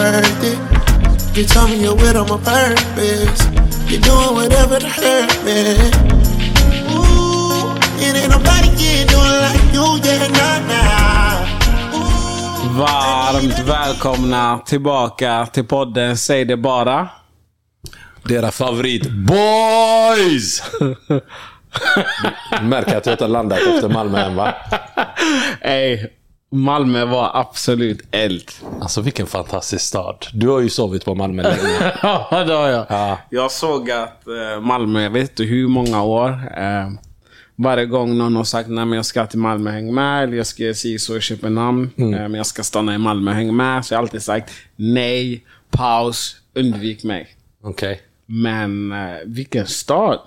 worth it. You tell me you're with on my purpose. You're doing whatever to hurt me. Ooh, it ain't nobody can do it like you, yeah, nah, nah. Ooh, Varmt välkomna tillbaka till podden Säg det bara. Deras favorit BOYS! Du märker att jag inte har landat efter Malmö än va? Ey, Malmö var absolut eld. Alltså vilken fantastisk stad. Du har ju sovit på Malmö länge. Ja, det har jag. Ja. Jag såg att eh, Malmö, jag vet inte hur många år. Eh, varje gång någon har sagt men jag ska till Malmö, häng med. Eller jag ska göra så i Köpenhamn. Eh, men jag ska stanna i Malmö, häng med. Så jag har alltid sagt nej, paus, undvik mig. Okej. Men eh, vilken stad.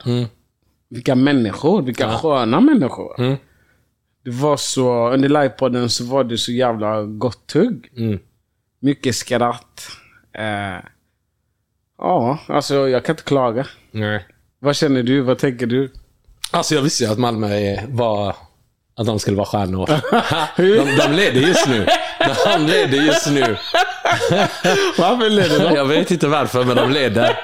Vilka människor. Vilka sköna människor. Det var så, under livepodden så var det så jävla gott tugg. Mycket skratt. Eh, ja, alltså jag kan inte klaga. Nej. Vad känner du? Vad tänker du? Alltså jag visste ju att Malmö var... Att de skulle vara stjärnor. de, de leder just nu. De leder just nu. Varför leder de? Jag vet inte varför, men de leder.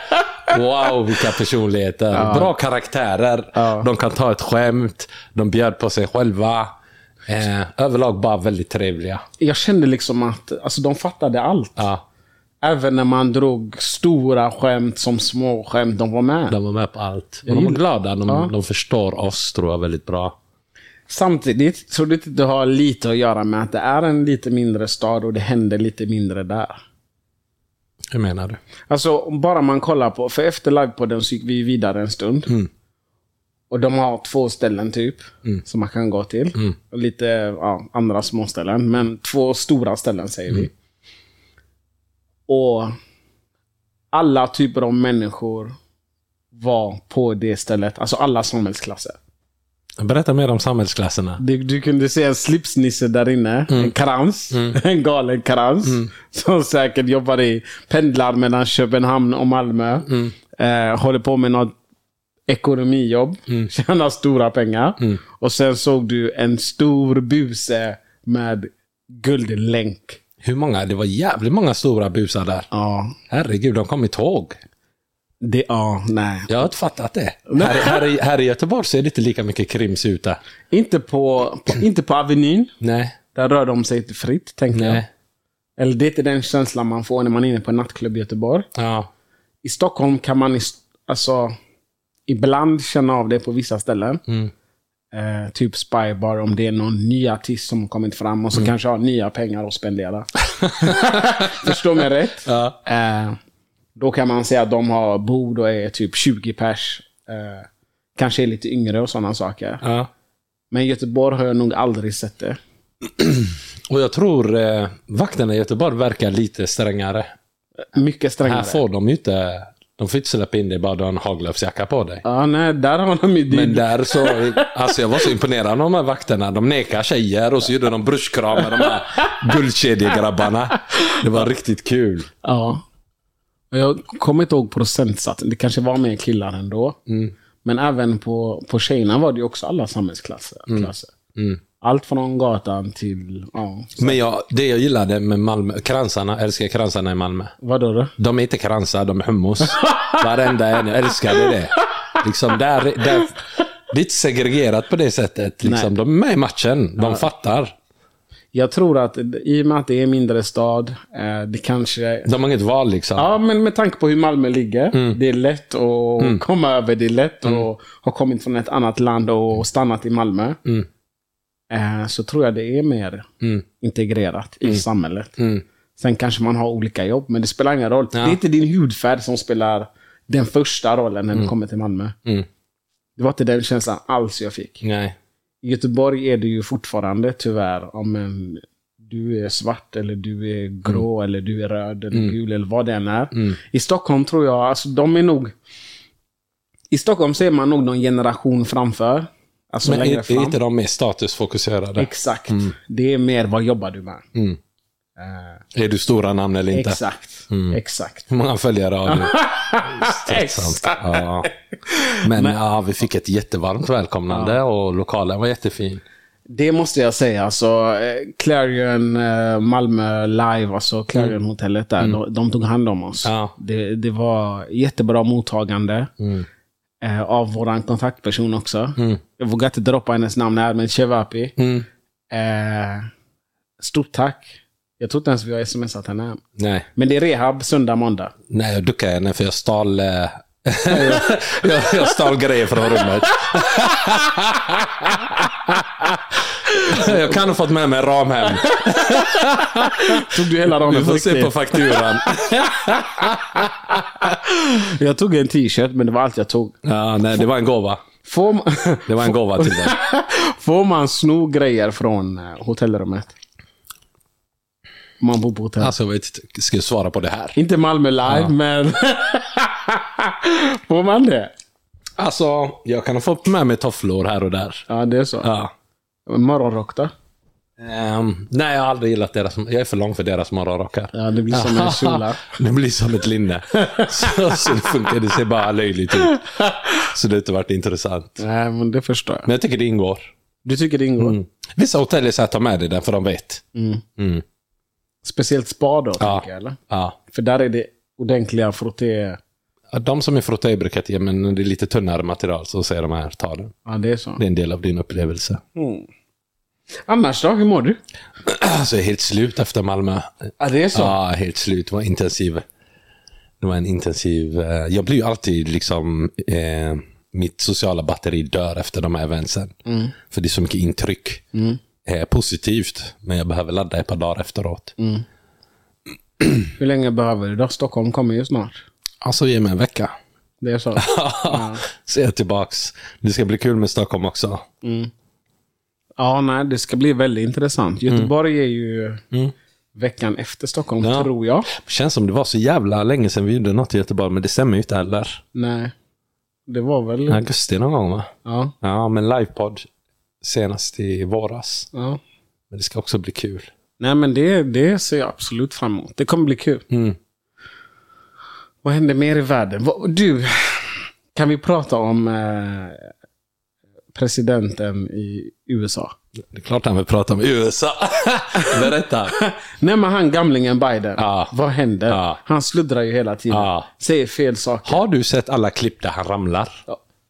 Wow, vilka personligheter. Bra karaktärer. Ja. De kan ta ett skämt. De bjöd på sig själva. Eh, överlag bara väldigt trevliga. Jag kände liksom att alltså, de fattade allt. Ja, Även när man drog stora skämt som små skämt, de var med. de var med på allt. Och de var glada. De, Ja. de förstår oss, tror jag, väldigt bra. Samtidigt tror du inte det har lite att göra med att det är en lite mindre stad och det händer lite mindre där? Hur menar du? Alltså, bara man kollar på... För efter livepodden så gick vi vidare en stund. Och de har två ställen typ, som man kan gå till. Och lite ja, andra små ställen. Men två stora ställen säger vi. Och alla typer av människor var på det stället. Alltså alla samhällsklasser. Berätta mer om samhällsklasserna. Du, du kunde se en slipsnisse där inne. En krans. En galen krans. Som säkert jobbar i, pendlar mellan Köpenhamn och Malmö. Eh, håller på med något ekonomijobb. Tjänar stora pengar. Och sen såg du en stor buse med guldlänk. Hur många? Det var jävligt många stora busar där. Ja, Herregud, de kom i tåg. Det, ja, nej. Jag har inte fattat det. Här, här, i, här i Göteborg så är det inte lika mycket krims ute. Inte på, på, inte på Avenyn. Nej. Där rör de sig inte fritt, tänkte jag. Nej. Eller det är inte den känslan man får när man är inne på en nattklubb i Göteborg. Ja. I Stockholm kan man i, alltså, ibland känna av det på vissa ställen. Eh, typ Spybar om det är någon ny artist som har kommit fram och så kanske har nya pengar att spendera. Förstå mig rätt. Ja. Eh, då kan man säga att de har bord och är typ 20 pers. Eh, kanske är lite yngre och sådana saker. ja. Men i Göteborg har jag nog aldrig sett det. Och jag tror eh, vakterna i Göteborg verkar lite strängare. Mycket strängare. Här får de ju inte... De får inte släppa in dig bara du har en haglöfsjacka på dig. Ja, nej, där har de ju... Men där så... Alltså jag var så imponerad av de här vakterna. De nekar tjejer och så gjorde de bröstkram med de här guldkedjegrabbarna. Det var riktigt kul. Ja. Jag kommer inte ihåg procentsatsen. Det kanske var mer killar ändå. Men även på, på tjejerna var det ju också alla samhällsklasser. Klasser. Allt från gatan till... Ja. Men jag, det jag gillade med Malmö, kransarna, älskar kransarna i Malmö. Vadå då? De är inte kransar, de är hummus. Varenda en, jag älskade det. Liksom där, där, det är inte segregerat på det sättet. Liksom. Nej. De är med i matchen, de fattar. Jag tror att i och med att det är en mindre stad, eh, det kanske... De har inget val liksom. Ja, men med tanke på hur Malmö ligger. Det är lätt att komma över. Det är lätt att ha kommit från ett annat land och stannat i Malmö. Eh, så tror jag det är mer integrerat i samhället. Sen kanske man har olika jobb, men det spelar ingen roll. Det är inte din hudfärg som spelar den första rollen när du kommer till Malmö. Det var inte den känslan alls jag fick. Nej. I Göteborg är det ju fortfarande tyvärr om en, du är svart eller du är grå eller du är röd eller gul eller vad det än är. I Stockholm tror jag, alltså de är nog... I Stockholm ser man nog någon generation framför. Alltså Men är, är fram. inte de mer statusfokuserade? Exakt. Det är mer vad jobbar du med. Eh, Är du stora namn eller inte? exakt. Exakt. Hur många följare har du? Exakt. Ja. Men, ja, vi fick ett jättevarmt välkomnande och lokalen var jättefin. Det måste jag säga. Alltså, eh, Clarion eh, Malmö Live, alltså Clarion-hotellet där, de, de tog hand om oss. Ja. Det, det var jättebra mottagande. Eh, av vår kontaktperson också. Jag vågar inte droppa hennes namn här, men Chevapi. Eh, stort tack. Jag tror inte ens vi har smsat henne än. Nej. Men det är rehab söndag, måndag. Nej, jag duckade henne för jag stal... Eh, jag, jag stal grejer från rummet. jag kan ha fått med mig en ram hem. Tog du hela Vi ramen får på se på riktigt? fakturan. Jag tog en t-shirt, men det var allt jag tog. Ja, nej, det var en gåva. Får man, Det var en gåva till dig. får man sno grejer från eh, hotellrummet? Man bor på hotell. Alltså, jag vet inte, ska jag svara på det här? Inte Malmö live, men... får man det? Alltså, jag kan ha fått med mig tofflor här och där. Ja, det är så. Ja. Morgonrock då? Ehm, nej, jag har aldrig gillat deras... Jag är för lång för deras morgonrockar. Ja, det blir som en kjola. Det blir som ett linne. Så, så det funkar. Det ser bara löjligt ut. Så det har inte varit intressant. Nej, men det förstår jag. Men jag tycker det ingår. Du tycker det ingår? Mm. Vissa hotell är så här, ta med dig den för de vet. Mm. Speciellt spa då, Ja. tänker jag, eller? Ja. För där är det ordentliga frotté... De som är frotté brukar ge, men det är lite tunnare material, så säger de här, ta den. Ja, det är så. Det är en del av din upplevelse. Annars då? Hur mår du? Alltså, jag är helt slut efter Malmö. Ja, det är så? Ja, helt slut. Det var intensiv. Det var en intensiv... eh, Jag blir ju alltid liksom... Eh, mitt sociala batteri dör efter de här eventsen. För det är så mycket intryck. Eh, positivt, men jag behöver ladda ett par dagar efteråt. Hur länge behöver du då? Stockholm kommer ju snart. Alltså, ge mig en vecka. Det är så? Så är jag tillbaks. Det ska bli kul med Stockholm också. ja, nej, det ska bli väldigt intressant. Göteborg är ju veckan efter Stockholm, Ja. tror jag. Det känns som det var så jävla länge sedan vi gjorde något i Göteborg, men det stämmer ju inte heller. Nej. Det var väl... Augusti någon gång va? Ja. Ja, men livepodd senast i våras. ja. Men det ska också bli kul. Nej, men det, det ser jag absolut fram emot. Det kommer bli kul. Mm. Vad händer mer i världen? Du, kan vi prata om eh, presidenten i USA? Det är klart han vill prata om USA. Berätta. Nej, men han gamlingen Biden. Ja. Vad händer? Ja. Han sluddrar ju hela tiden. Ja. Säger fel saker. Har du sett alla klipp där han ramlar?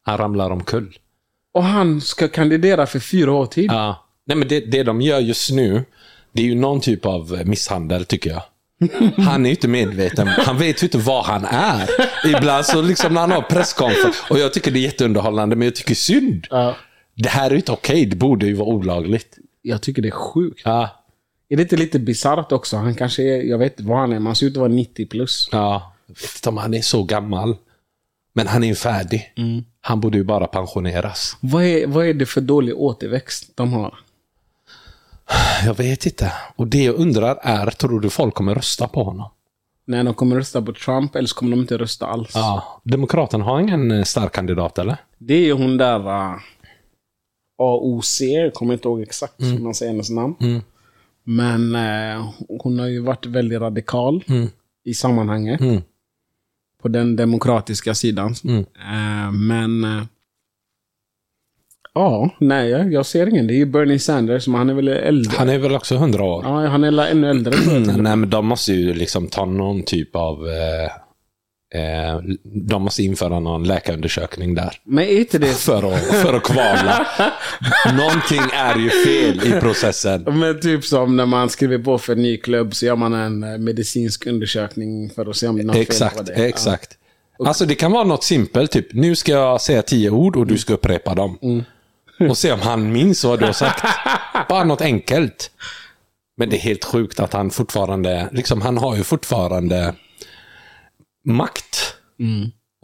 Han ramlar omkull. Och han ska kandidera för fyra år till. Ja. Nej, men det, det de gör just nu, det är ju någon typ av eh, misshandel tycker jag. Han är ju inte medveten. Han vet ju inte vad han är. Ibland så liksom när han har presskonferens. Och jag tycker det är jätteunderhållande, men jag tycker synd. Ja. Det här är ju inte okej. Det borde ju vara olagligt. Jag tycker det är sjukt. Ja. Är det inte lite bisarrt också? Han kanske är, jag vet inte vad han är, men han ser ut att vara 90 plus. Ja. Jag vet inte om han är så gammal. Men han är ju färdig. Han borde ju bara pensioneras. Vad är, vad är det för dålig återväxt de har? Jag vet inte. Och det jag undrar är, tror du folk kommer rösta på honom? När de kommer rösta på Trump, eller så kommer de inte rösta alls. Ja. Demokraterna har ingen eh, stark kandidat, eller? Det är ju hon där... Uh, AOC, jag kommer inte ihåg exakt hur man säger hennes namn. Men eh, hon har ju varit väldigt radikal i sammanhanget. Mm. På den demokratiska sidan. Mm. Eh, men... eh, ja, nej, jag- ser ingen. Det är ju Bernie Sanders, men han är väl äldre. Han är väl också 100 år? Ja, han är ännu äldre. Nej, men de måste ju liksom ta någon typ av... Eh, eh, de måste införa någon läkarundersökning där. Men är inte det... För att, för att kvala. Någonting är ju fel i processen. Men typ som när man skriver på för en ny klubb så gör man en eh, medicinsk undersökning för att se om det är något fel på Exakt, det. exakt. Alltså det kan vara något simpelt, typ nu ska jag säga tio ord och du ska upprepa dem. Och se om han minns vad du har sagt. Bara något enkelt. Men det är helt sjukt att han fortfarande, liksom han har ju fortfarande makt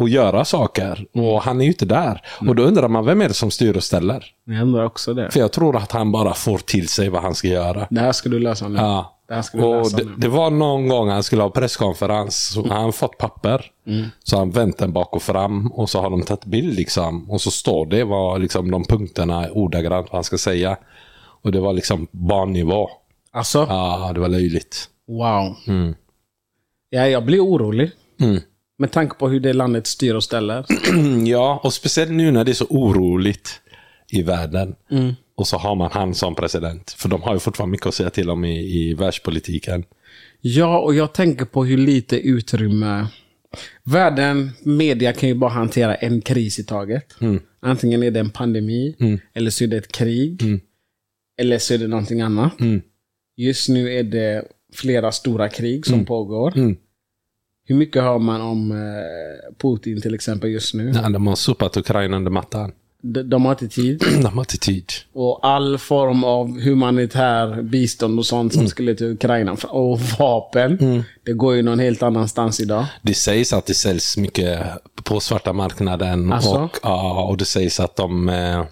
att göra saker. Och han är ju inte där. Och då undrar man, vem är det som styr och ställer? Jag undrar också det. För jag tror att han bara får till sig vad han ska göra. Det här ska du lösa nu. Ja. Det Och det, det var någon gång han skulle ha presskonferens. Så har han fått papper. Så har han vänt den bak och fram. Och så har de tagit bild liksom. Och så står det vad liksom, de punkterna ordagrant vad han ska säga. Och det var liksom barnnivå. Alltså, Ja, det var löjligt. wow. Ja, jag blir orolig. Mm. Med tanke på hur det landet styr och ställer. Ja, och speciellt nu när det är så oroligt i världen. Och så har man han som president. För de har ju fortfarande mycket att säga till om i, i världspolitiken. Ja, och jag tänker på hur lite utrymme... Världen, media kan ju bara hantera en kris i taget. Mm. Antingen är det en pandemi, eller så är det ett krig. Eller så är det någonting annat. Mm. Just nu är det flera stora krig som pågår. Mm. Hur mycket hör man om eh, Putin till exempel just nu? Ja, de har sopat Ukraina under mattan. De, de har inte tid. De har inte tid. Och all form av humanitär bistånd och sånt som skulle till Ukraina. Och vapen. Det går ju någon helt annanstans idag. Det sägs att det säljs mycket på svarta marknaden. Asså? Och, ja, och det sägs att de eh,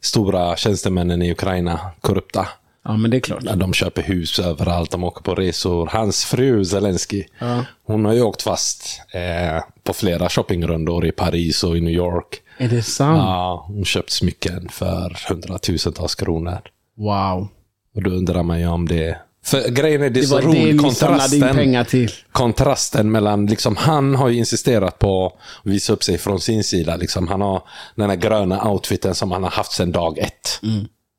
stora tjänstemännen i Ukraina, korrupta, Ja, men det är klart. Ja, De köper hus överallt, de åker på resor. Hans fru Zelensky, hon har ju åkt fast eh, på flera shoppingrundor i Paris och i New York. Är det sant? Ja, hon köpt smycken för hundratusentals kronor. Wow. Och då undrar man ju om det... För grejen är, det är så roligt, kontrasten. kontrasten mellan, liksom, han har ju insisterat på att visa upp sig från sin sida. Liksom, han har den här gröna outfiten som han har haft sedan dag ett.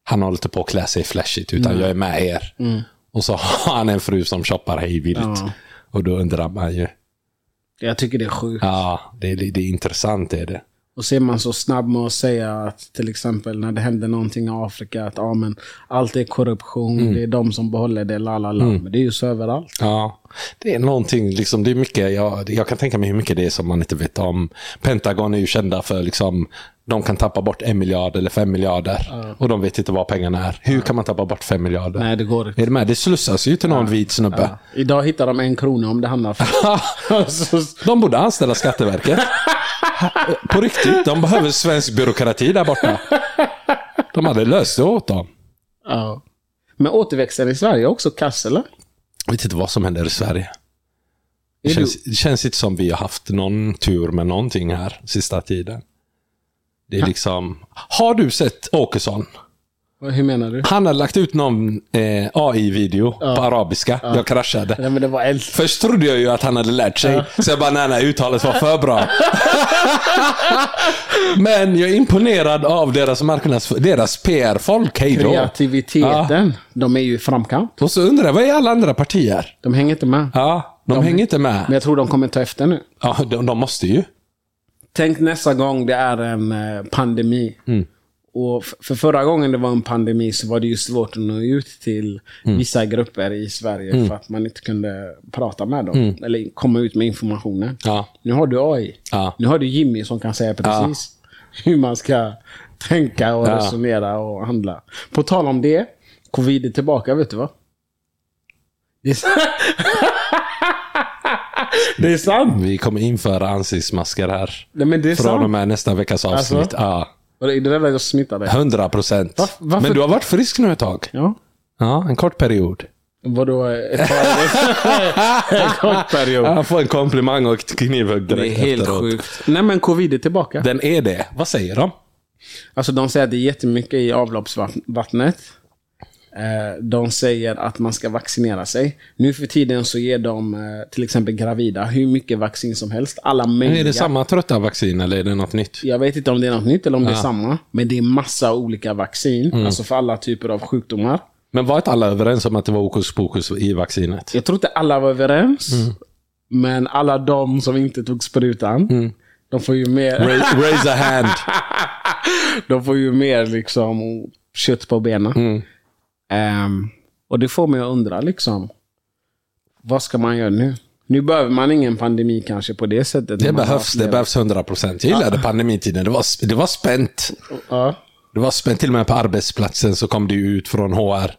Han håller inte på att klä sig flashigt, utan jag är med er. Och så har han en fru som shoppar hejvilt. Ja. Och då undrar man ju. Jag tycker det är sjukt. Ja, det är, det är intressant är det. Och så är man så snabb med att säga att till exempel när det händer någonting i Afrika att ja, men allt är korruption, det är de som behåller det, la la la. Men det är ju så överallt. Ja, det är någonting, liksom, det är mycket, jag, jag kan tänka mig hur mycket det är som man inte vet om. Pentagon är ju kända för, liksom, de kan tappa bort en miljard eller fem miljarder. Och de vet inte vad pengarna är. Hur kan man tappa bort fem miljarder? Nej, det går inte. Är det med? Det slussas ju till någon vit snubbe. Idag hittar de en krona om det handlar för. De borde anställa Skatteverket. På riktigt, de behöver svensk byråkrati där borta. De hade löst det åt dem. ja. Men återväxten i Sverige är också kass, eller? Jag vet inte vad som händer i Sverige. Det känns, det känns inte som vi har haft någon tur med någonting här sista tiden. Det är liksom... Har du sett Åkesson? Hur menar du? Han har lagt ut någon eh, AI-video på arabiska. Jag kraschade. Nej, men det var eld. Först trodde jag ju att han hade lärt sig. Så jag bara, nej, nej, uttalet var för bra. Men jag är imponerad av deras marknads... Deras PR-folk. Hej då. Kreativiteten. De är ju i framkant. Och så undrar jag, vad är alla andra partier? De hänger inte med. Ja, de, hänger inte med. Men jag tror de kommer ta efter nu. Ja, de, de måste ju. Tänk nästa gång det är en eh, pandemi. Mm. Och för förra gången det var en pandemi så var det ju svårt att nå ut till Mm. vissa grupper i Sverige för att man inte kunde prata med dem. Eller komma ut med informationen. Ja. Nu har du AI. Ja. Nu har du Jimmy som kan säga precis hur man ska tänka och Ja. resonera och handla. På tal om det, covid är tillbaka, vet du vad? Det är, sant. Vi kommer införa ansiktsmasker här. Nej, men det är Från och sant. med nästa veckas avsnitt. Alltså? Ja, Och det är det där jag smittar dig. 100 procent. Va- Men du har varit frisk nu ett tag. Ja. Ja, en kort period. Vadå? Ett par, en kort period. Jag får en komplimang och ett knivhugg Det är direkt helt efteråt. sjukt. Nej men covid är tillbaka. Den är det. Vad säger de? Alltså de säger att det är jättemycket i avloppsvattnet. Eh, De säger att man ska vaccinera sig. Nu för tiden så ger de eh, till exempel gravida hur mycket vaccin som helst. Alla möjliga. Är det samma trötta vaccin eller är det något nytt? Jag vet inte om det är något nytt eller om det är samma. Men det är massa olika vaccin. Mm. Alltså för alla typer av sjukdomar. Men var inte alla överens om att det var hokus pokus i vaccinet? Jag tror inte alla var överens. Mm. Men alla de som inte tog sprutan. De får ju mer... Ra- Raise a hand. De får ju mer liksom kött på benen. Ehm, och det får mig att undra liksom. Vad ska man göra nu? Nu behöver man ingen pandemi kanske på det sättet. Det behövs, det behövs 100 procent. Jag gillade pandemitiden. Det var, det var spänt. Ja. Det var spänt. Till och med på arbetsplatsen så kom det ut från HR.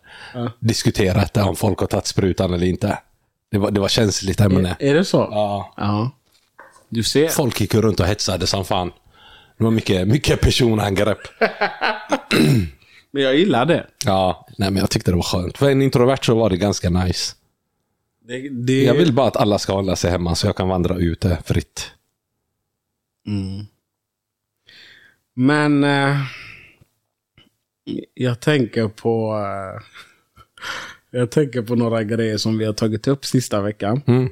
Diskuterat om folk har tagit sprutan eller inte. Det var, det var känsligt ämne. Är det så? Ja. Ja. Du ser. Folk gick runt och hetsade som fan. Det var mycket, mycket personangrepp. Men jag gillar det. Ja, nej men jag tyckte det var skönt. För en introvert så var det ganska nice. det, det Jag vill bara att alla ska hålla sig hemma så jag kan vandra ute fritt. Men eh, jag tänker på eh, jag tänker på några grejer som vi har tagit upp sista veckan. Mm.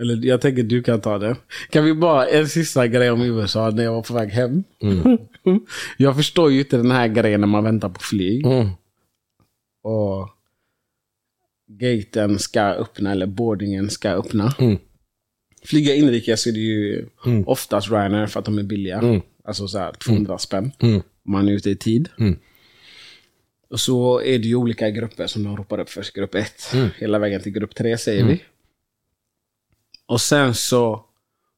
Eller jag tänker du kan ta det. Kan vi bara, en sista grej om USA när jag var på väg hem. jag förstår ju inte den här grejen när man väntar på flyg. Mm. Och gaten ska öppna, eller boardingen ska öppna. Mm. Flyga inrikes är det ju oftast Ryanair för att de är billiga. Alltså så här 200 spänn. Mm. Om man är ute i tid. Mm. Och så är det ju olika grupper som de ropar upp först. Grupp 1, Mm. hela vägen till grupp 3 säger vi. Och sen så,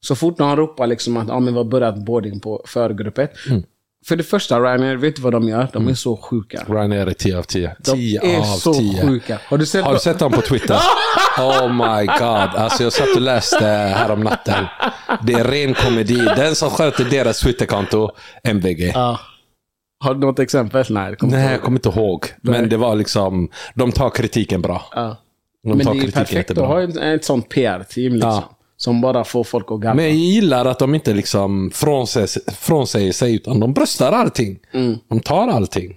så fort de ropar liksom att ja, men vi har börjat boarding på för grupp 1. Mm. För det första, Ryanair, vet du vad de gör? De är så sjuka. Ryanair är 10 av 10. De 10 är så 10. sjuka. Har du sett, Har du sett dem på Twitter? Oh my god. Alltså jag satt och läste här om natten. Det är ren komedi. Den som sköter deras Twitterkonto, MVG. Ja. Har du något exempel? Nej, det kommer Nej, jag kommer inte ihåg. Men det var liksom, de tar kritiken bra. Ja. De Men det är ju perfekt att ha ett, ett sånt PR-team liksom. Ja. Som bara får folk att garva. Men jag gillar att de inte liksom frånsäger, frånsäger sig, utan de bröstar allting. Mm. De tar allting.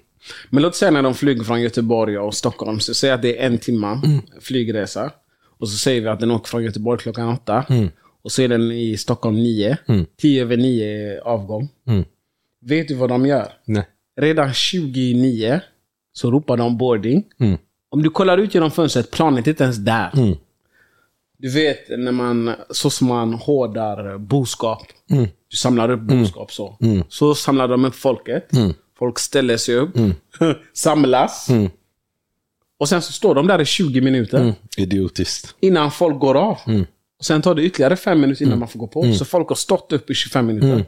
Men låt säga när de flyger från Göteborg och Stockholm. Så säg att det är en timma Mm. flygresa. Och så säger vi att den åker från Göteborg klockan åtta. Mm. Och så är den i Stockholm nio. Tio över nio avgång. Mm. Vet du vad de gör? Nej. Redan 29 så ropar de boarding. Mm. Om du kollar ut genom fönstret, planet är inte ens där. Mm. Du vet när man, så som man hårdar boskap. Mm. Du samlar upp boskap så. Så samlar de upp folket. Folk ställer sig upp, samlas. Och sen så står de där i 20 minuter Mm. Idiotiskt. innan folk går av. Och sen tar det ytterligare fem minuter Mm. innan man får gå på. Så folk har stått upp i 25 minuter.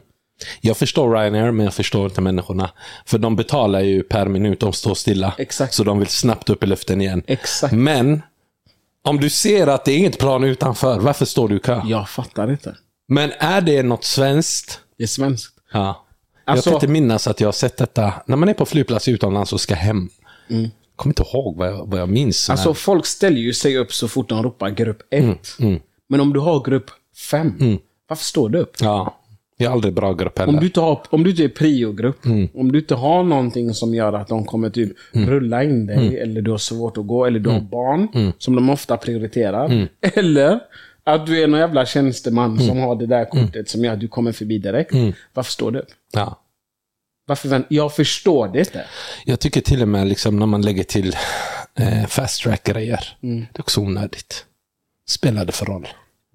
Jag förstår Ryanair, men jag förstår inte människorna. För de betalar ju per minut de står stilla. Exakt. Så de vill snabbt upp i luften igen. Exakt. Men, om du ser att det är inget plan utanför, varför står du i kö? Jag fattar inte. Men är det något svenskt? Det är svenskt. Ja. Alltså- jag kan inte minnas att jag har sett detta. När man är på flygplats utomlands och ska hem. Mm. kommer inte ihåg vad jag, vad jag minns. Alltså men- folk ställer ju sig upp så fort de ropar grupp 1. Mm, Men om du har grupp 5, varför står du upp? ja. Jag är aldrig bra grupp heller. Om du inte, har, om du inte är priogrupp, Mm. om du inte har någonting som gör att de kommer typ rulla in dig, Mm. eller du har svårt att gå, eller du har barn, som de ofta prioriterar. Mm. Eller att du är någon jävla tjänsteman som har det där kortet som gör att du kommer förbi direkt. Mm. Varför står du upp? Ja. Varför vänt? Jag förstår det inte. Jag tycker till och med liksom när man lägger till eh, fast track-grejer. Mm. Det är också onödigt. Spelar det för roll?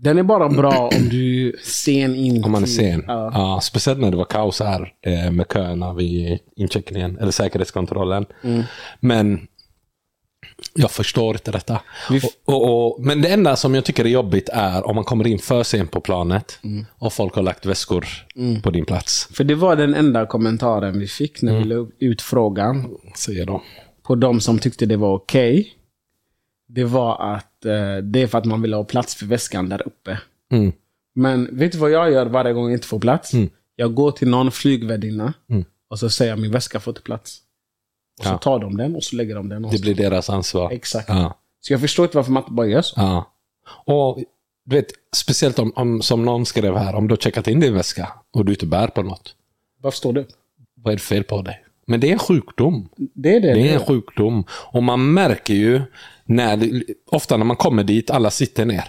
Den är bara bra om du är sen in. Om man är sen. Ja. Ja. speciellt när det var kaos här eh, med köerna vid incheckningen, eller säkerhetskontrollen. Mm. Men jag förstår inte detta. Och, och, och, men det enda som jag tycker är jobbigt är om man kommer in för sent på planet Mm. och folk har lagt väskor på din plats. För det var den enda kommentaren vi fick när Mm. vi la ut frågan Säger de. på de som tyckte det var okej. Det var att eh, det är för att man vill ha plats för väskan där uppe. Mm. Men vet du vad jag gör varje gång jag inte får plats? Jag går till någon flygvärdinna Mm. och så säger jag min väska får inte plats. Och så Ja. tar de den och så lägger de den Det någonstans. blir deras ansvar. Exakt. Ja. Så jag förstår inte varför man inte bara gör så. Ja. Och du vet, speciellt om, om, som någon skrev här, om du har checkat in din väska och du inte bär på något. Varför står du? Vad är det fel på dig? Men det är en sjukdom. Det är det. Det är en sjukdom. Och man märker ju, när, det- ofta när man kommer dit, alla sitter ner.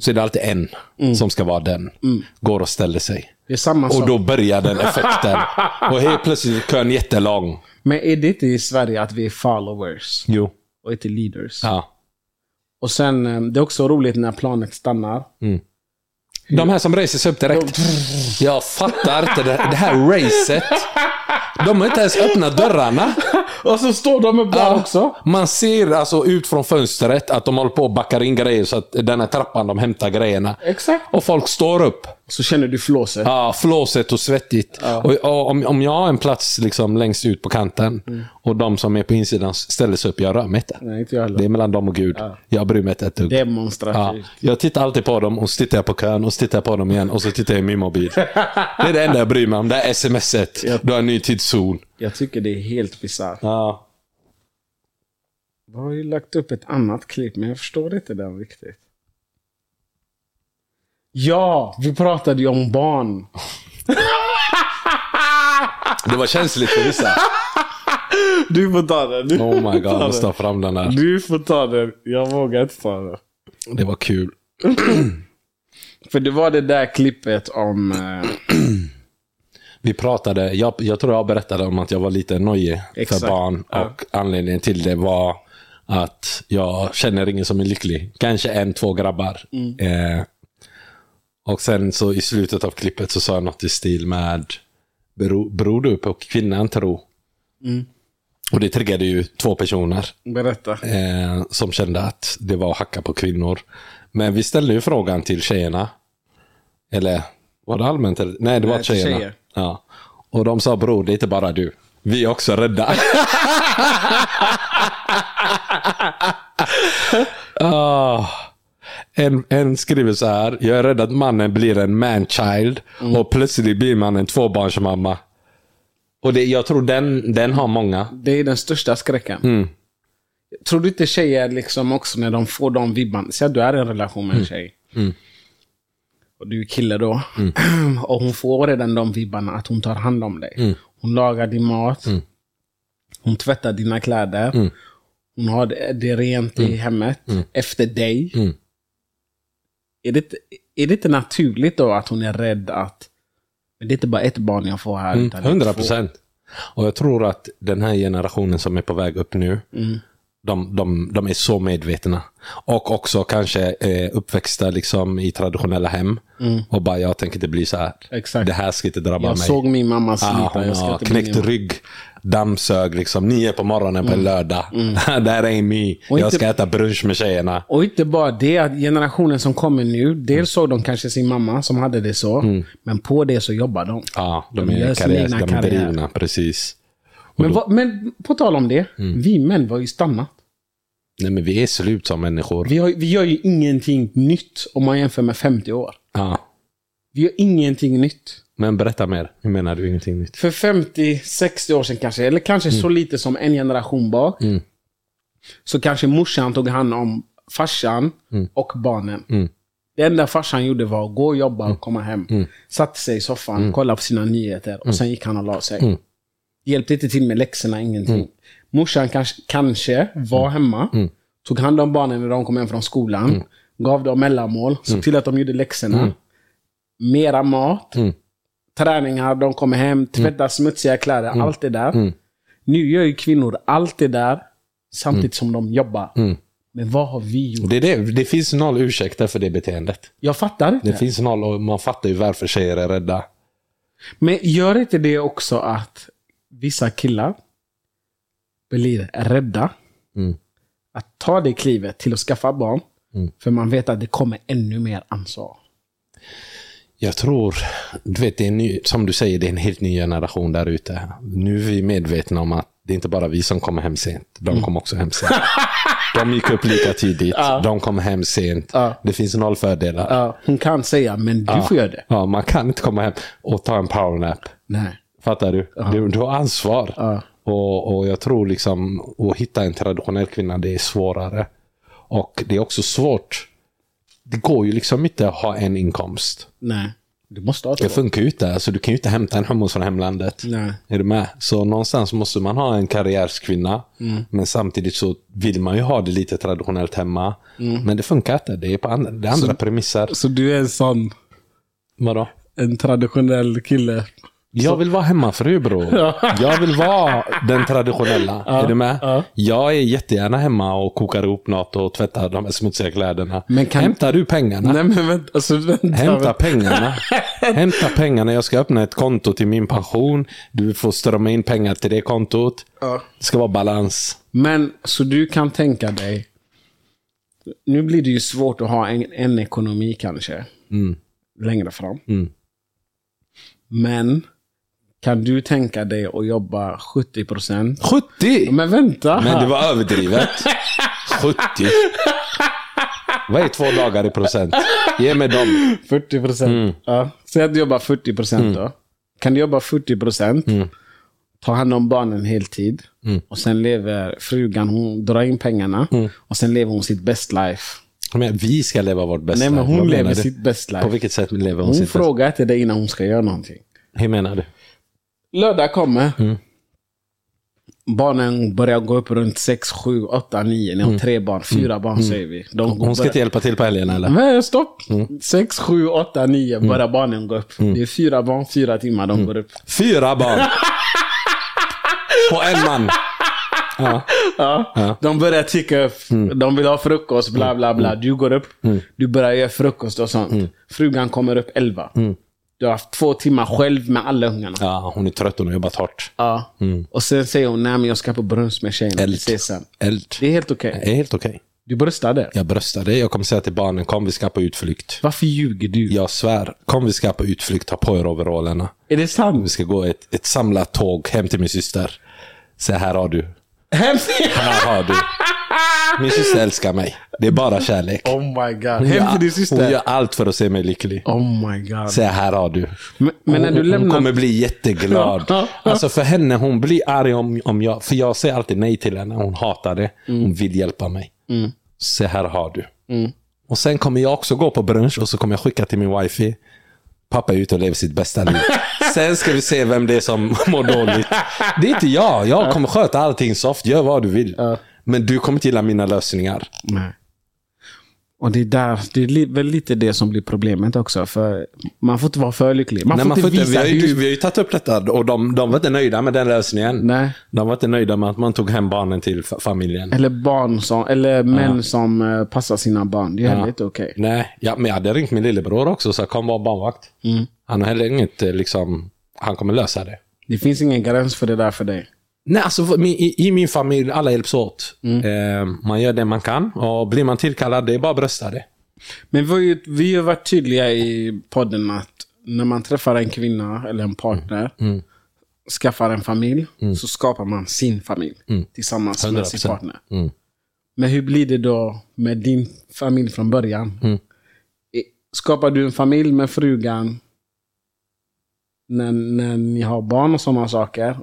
Så är det alltid en som ska vara den. Går och ställer sig. Det är samma Och då börjar den effekten. och helt plötsligt är kön jättelång. Men är det inte i Sverige att vi är followers Jo. och inte leaders? Ja. Och sen, eh, det är också roligt när planet stannar. De här som reser sig upp direkt. Jag fattar inte det, det här racet. De har inte ens öppnat dörrarna. Och så står de upp där också. Man ser alltså ut från fönstret att de håller på att backa in grejer så att den här trappan de hämtar grejerna. Exakt. Och folk står upp. Så känner du flåset. Ja, flåset och svettigt. Och, och om, om jag har en plats liksom längst ut på kanten och de som är på insidan ställer sig upp, jag rör mig inte. Nej, inte jag. Det är mellan dem och Gud. Jag bryr mig inte ett dugg. Ja, Demonstrativt. jag tittar alltid på dem och så tittar jag på kön och så tittar jag på dem igen och så tittar jag i min mobil. Det är det enda jag bryr mig om. Det är smset. Du har en ny tidszon. Jag tycker det är helt bisarrt. Ja. Jag har ju lagt upp ett annat klipp, men jag förstår inte den riktigt. Ja, vi pratade ju om barn. Det var känsligt för vissa. Du får ta den. Du Oh my god, jag måste ta fram den här. Du får ta den. Jag vågar inte ta den. Det var kul. För det var det där klippet om... Eh, Vi pratade, jag, jag tror jag berättade om att jag var lite nojig Exakt. för barn. Ja. Och anledningen till det var att jag känner ingen som är lycklig. Kanske en, två grabbar. Mm. Eh, och sen så i slutet av klippet så sa jag något i stil med Beror, beror du på kvinnan tro? Mm. Och det triggade ju två personer berätta. eh, som kände att det var att hacka på kvinnor. Men vi ställde ju frågan till tjejerna. Eller var det allmänt? Nej, det var Nej, till tjejerna. tjejer. Ja. Och de sa bror, det är inte bara du. Vi är också rädda. Ah. En, en skriver så här. Jag är rädd att mannen blir en man-child Mm. och plötsligt blir man en tvåbarnsmamma. Och det, jag tror den, den har många. Det är den största skräcken. Mm. Tror du inte tjejer liksom också när de får de vibbarna, säg att du är i en relation med en tjej. Mm. Och du är kille då. och hon får redan de vibbarna att hon tar hand om dig. Mm. Hon lagar din mat. Hon tvättar dina kläder. Mm. Hon har det, det rent i hemmet efter dig. Mm. Är, det, är det inte naturligt då att hon är rädd att det är inte bara ett barn jag får här. utan det är Mm, Hundra två. procent. Och jag tror att den här generationen som är på väg upp nu, Mm. De, de, de är så medvetna. Och också kanske eh, uppväxta liksom i traditionella hem. Och bara, jag tänker inte bli så här. Mm. Exakt. Det här ska inte drabba Jag mig. såg min mamma slita. Ah, jag inte knäckt rygg, dammsög liksom nio på morgonen på en lördag. Där är me. Mm. Och Jag inte- ska äta brunch med tjejerna. Och inte bara det, generationen som kommer nu, dels såg de kanske sin mamma som hade det så, men på det så jobbar de. Ja, de, De gör är, karriär, de är drivna, precis. Men, vad- men på tal om det, Mm. vi män var ju stannat. Nej, men vi är slut som människor. Vi, har, vi gör ju ingenting nytt om man jämför med 50 år. Ja. Vi gör ingenting nytt. Men berätta mer. Hur menar du ingenting nytt? För 50-60 år sedan kanske, eller kanske så lite som en generation bak, Mm. så kanske morsan tog hand om farsan och barnen. Det enda farsan gjorde var att gå och jobba och komma hem. Satte sig i soffan, kollade på sina nyheter och sen gick han och la sig. Hjälpte inte till med läxorna, ingenting. Morsan kanske, kanske var hemma, tog hand om barnen när de kom hem från skolan, gav dem mellanmål, såg till att de gjorde läxorna. Mera mat, träningar, de kommer hem, tvättar smutsiga kläder, allt det där. Nu gör ju kvinnor allt det där samtidigt som de jobbar. Men vad har vi gjort? Det, det, det finns noll ursäkter för det beteendet. Jag fattar inte. Det finns noll och man fattar ju varför tjejer är rädda. Men gör inte det också att vissa killar blir rädda Mm. att ta det klivet till att skaffa barn? Mm. För man vet att det kommer ännu mer ansvar. Jag tror, du vet, det är ny, som du säger, det är en helt ny generation där ute. Nu är vi medvetna om att det är inte bara vi som kommer hem sent. De Mm. kom också hem sent. De gick upp lika tidigt. De kom hem sent. Ja. Det finns noll fördelar. Ja, hon kan säga, men du får göra det. Ja, man kan inte komma hem och ta en powernap. Nej. Fattar du? Du, du har ansvar. Ja. Och, och jag tror liksom att hitta en traditionell kvinna, det är svårare. Och det är också svårt. Det går ju liksom inte att ha en inkomst. Nej. Du måste ha Det det. funkar ju inte. Alltså, du kan ju inte hämta en hummus från hemlandet. Nej. Är du med? Så någonstans måste man ha en karriärskvinna. Men samtidigt så vill man ju ha det lite traditionellt hemma. Men det funkar inte. Det är på andra, det är andra premisser. Så du är en sån, Vadå? en traditionell kille. Jag vill vara hemmafru bror. Jag vill vara den traditionella. är du med? ja. Jag är jättegärna hemma och kokar ihop något och tvättar de här smutsiga kläderna. Men kan- Hämtar du pengarna? Nej men vänta, alltså, vänta. Hämta pengarna. Hämta pengarna. Jag ska öppna ett konto till min pension. Du får strömma in pengar till det kontot. Ja. Det ska vara balans. Men så du kan tänka dig. Nu blir det ju svårt att ha en, en ekonomi kanske. Mm. Längre fram. Mm. Men kan du tänka dig att jobba 70 procent? 70! Men vänta! Men det var överdrivet. 70. Vad är två dagar i procent? Ge mig dem. 40 procent. Mm. Ja. Säg att du jobbar 40 procent då. Kan du jobba 40 procent? Mm. Ta hand om barnen heltid. Och sen lever frugan, hon drar in pengarna. Mm. Och sen lever hon sitt best life. Men vi ska leva vårt bästa. Nej men Vad hon menar lever du? sitt best life. På vilket sätt lever hon, Hon sitt bästa? frågar till dig innan hon ska göra någonting. Hur menar du? Lördag kommer. Mm. barnen börjar gå upp runt 6, 7, 8, 9. Ni har tre barn, fyra barn säger vi. De Mm. Hon ska börjar- inte hjälpa till på helgen eller? Nej, stopp! 6, 7, 8, 9 börjar barnen gå upp. Det är fyra barn, fyra timmar de går upp. Fyra barn! på en man. Ja. Ja. De börjar ticka upp. De vill ha frukost, bla bla bla. Du går upp. Du börjar göra frukost och sånt. Frugan kommer upp 11. Du har haft två timmar själv med alla ungarna. ja, hon är trött, hon har jobbat hårt. Ja. Och sen säger hon, nej men jag ska på brunch med tjejerna. Vi Eld. ses sen. Eld. Det är helt okej. Det är helt okej. Du bröstade. Jag bröstade. Jag kommer säga till barnen, kom vi ska på utflykt. Varför ljuger du? Jag svär, kom vi ska på utflykt, ta på er overallerna. Är det Vi sant? ska gå ett, ett samlat tåg hem till min syster. Så här har du. Hem Här har du. Min syster älskar mig. Det är bara kärlek. Oh my god. Hon Hem till din gör, hon syster. gör allt för att se mig lycklig. Oh my god. Så här har du. Men, men när du hon, hon lämnar... kommer bli jätteglad. Ja, ja. Alltså för henne, hon blir arg om, om jag... För jag säger alltid nej till henne. Hon hatar det. Hon vill hjälpa mig. Så här har du. Och sen kommer jag också gå på brunch och så kommer jag skicka till min wifi. Pappa är ute och lever sitt bästa liv. Sen ska vi se vem det är som mår dåligt. Det är inte jag. Jag kommer sköta allting soft. Gör vad du vill. Men du kommer inte gilla mina lösningar. Nej. Och det är där, det är väl lite det som blir problemet också. För man får inte vara för lycklig. Man Nej, får man inte får inte, vi, visa har ju, hur... vi har ju tagit upp detta och de, de var inte nöjda med den lösningen. Nej. De var inte nöjda med att man tog hem barnen till fa- familjen. Eller barn som, eller män som eh, passar sina barn. Det är heller inte okej. Nej, ja, men jag hade ringt min lillebror också så kom vara barnvakt. Mm. Han har heller inget, eh, liksom, han kommer lösa det. Det finns ingen gräns för det där för dig. Nej, alltså i, i min familj, alla hjälps åt. Mm. Eh, man gör det man kan och blir man tillkallad, det är bara att brösta det. Men vi vi har varit tydliga i podden att när man träffar en kvinna eller en partner, Mm. skaffar en familj, så skapar man sin familj tillsammans med sin 100%. partner. Mm. Men hur blir det då med din familj från början? Mm. Skapar du en familj med frugan när, när ni har barn och sådana saker?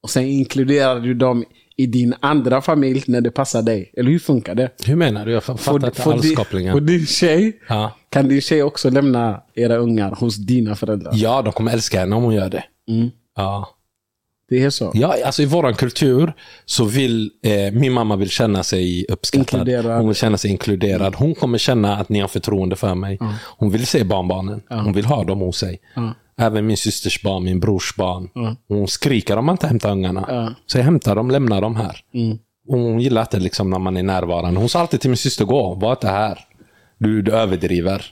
Mm. Och sen inkluderar du dem i din andra familj när det passar dig? Eller hur funkar det? Hur menar du? Jag fattar inte alls din, kopplingen. får din tjej, Ja. kan din tjej också lämna era ungar hos dina föräldrar? ja, de kommer älska henne om hon gör det. Mm. Ja. Det är så? Ja, alltså i våran kultur så vill eh, min mamma vill känna sig uppskattad. Inkluderad. Hon vill känna sig inkluderad. Hon kommer känna att ni har förtroende för mig. Hon vill se barnbarnen. Hon vill ha dem hos sig. Även min systers barn, min brors barn. Hon skriker om man inte hämtar ungarna. Ja. Så jag hämtar dem, lämnar dem här. Mm. Hon gillar inte liksom när man är närvarande. Hon sa alltid till min syster, gå, var inte här. Du, du överdriver.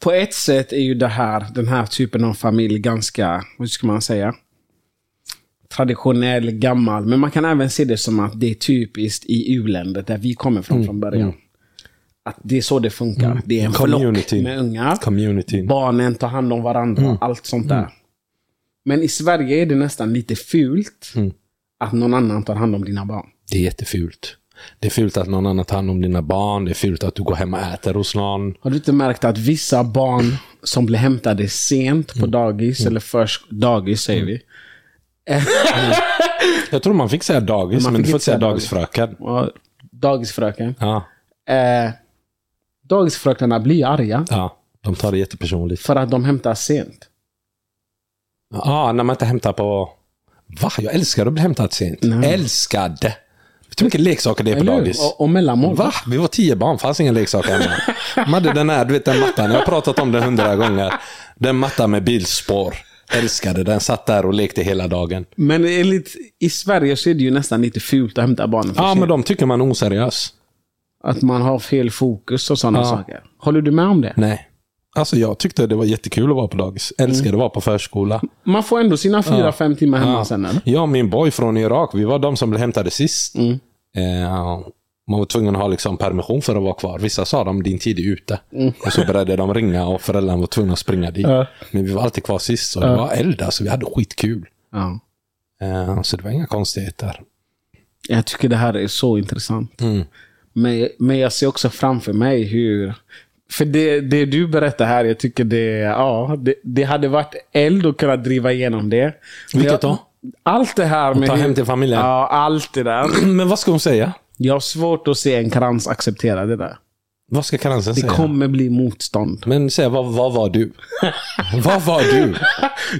På ett sätt är ju det här, den här typen av familj ganska, vad ska man säga? Traditionell, gammal. Men man kan även se det som att det är typiskt i u-länder där vi kommer från Mm, från början. Att det är så det funkar. Det är en Community. med ungar. Communityn. Barnen tar hand om varandra. Mm. Allt sånt där. Men i Sverige är det nästan lite fult Mm. att någon annan tar hand om dina barn. Det är jättefult. Det är fult att någon annan tar hand om dina barn. Det är fult att du går hem och äter hos någon. Har du inte märkt att vissa barn som blir hämtade sent Mm. på dagis, eller först dagis säger vi. Jag tror man fick säga dagis, Man men du får inte säga dagisfröken. Dagisfröken. Ja, Eh, dagisfröknarna blir arga ja, de tar det jättepersonligt. för att de hämtar sent. Ja, när man inte hämtar på... Va? Jag älskar att bli hämtad sent. Nej. Älskade. Vet du hur mycket leksaker det är på Eller dagis? Och, och mellanmål. Va? Vi var tio barn, fanns inga leksaker hemma. De hade den här, du vet den mattan, jag har pratat om den hundra gånger. Den mattan med bilspår. Älskade den, satt där och lekte hela dagen. Men enligt, i Sverige så är det ju nästan lite fult att hämta barnen Ja, sent. men de tycker man är oseriös. Att man har fel fokus och sådana Ja. saker. Håller du med om det? Nej. Alltså jag tyckte det var jättekul att vara på dagis. Älskade att vara på förskola. Man får ändå sina fyra, Ja. fem timmar hemma Ja. sen eller? Jag och min boy från Irak, vi var de som blev hämtade sist. Mm. Eh, man var tvungen att ha liksom permission för att vara kvar. Vissa sa de din tid är ute. Och så började de ringa och föräldrarna var tvungna att springa dit. Ja. Men vi var alltid kvar sist så det var eld alltså. Vi hade skitkul. Eh, så det var inga konstigheter. Jag tycker det här är så intressant. Men, men jag ser också framför mig hur... För det, det du berättar här, jag tycker det, ja, det, det hade varit eld att kunna driva igenom det. Vilket då? Allt det här med... ta hur- hem till familjen? Ja, allt det där. Men vad ska hon säga? Jag har svårt att se en krans acceptera det där. Vad ska cancern Det säga? kommer bli motstånd. Men säg, vad, vad var du? vad var du?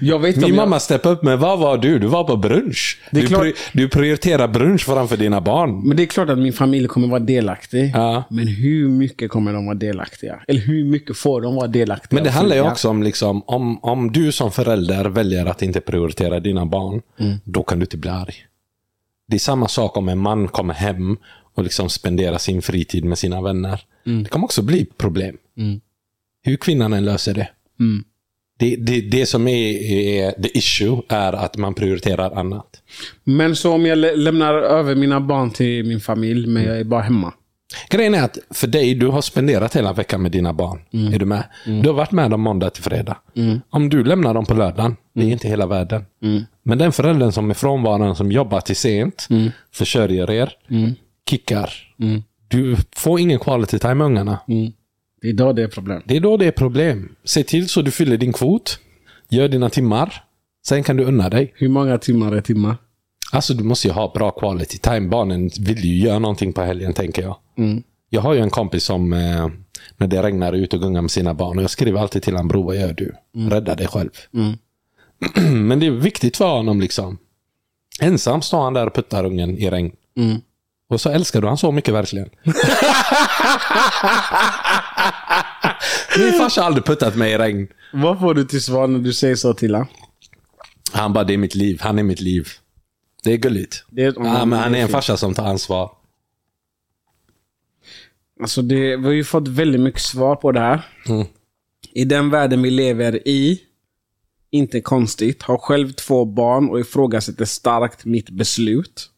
Jag vet Min jag- mamma steppade upp, men vad var du? Du var på brunch. Det är du, klart- pri- du prioriterar brunch framför dina barn. Men det är klart att min familj kommer vara delaktig. Ja. Men hur mycket kommer de vara delaktiga? Eller hur mycket får de vara delaktiga? Men det och handlar ju också om, liksom, om, om du som förälder väljer att inte prioritera dina barn, då kan du inte bli arg. Det är samma sak om en man kommer hem och liksom spenderar sin fritid med sina vänner. Det kommer också bli problem. Hur kvinnan än löser det. Mm. Det, det, det som är, är the issue är att man prioriterar annat. Men så om jag lä- lämnar över mina barn till min familj, men jag är bara hemma. Grejen är att för dig, du har spenderat hela veckan med dina barn. Är du med? Du har varit med dem måndag till fredag. Om du lämnar dem på lördagen, det är inte hela världen. Men den föräldern som är frånvarande, som jobbar till sent, försörjer er, kickar. Du får ingen quality time med ungarna. Det är då det är problem. Det är då det är problem. Se till så du fyller din kvot. Gör dina timmar. Sen kan du unna dig. Hur många timmar är timmar? Alltså du måste ju ha bra quality time. Barnen vill ju göra någonting på helgen tänker jag. Jag har ju en kompis som eh, när det regnar ute och gungar med sina barn. Och jag skriver alltid till honom, bror vad gör du? Rädda dig själv. Men det är viktigt för honom liksom. Ensam står han där och puttar ungen i regn. Och så älskar du han så mycket verkligen. Min farsa har aldrig puttat mig i regn. Vad får du till svar när du säger så till honom? Han bara, det är mitt liv. Han är mitt liv. Det är gulligt. Det är- ja, men han är en farsa som tar ansvar. Alltså det, vi har ju fått väldigt mycket svar på det här. Mm. I den världen vi lever i, inte konstigt, har själv två barn och ifrågasätter starkt mitt beslut.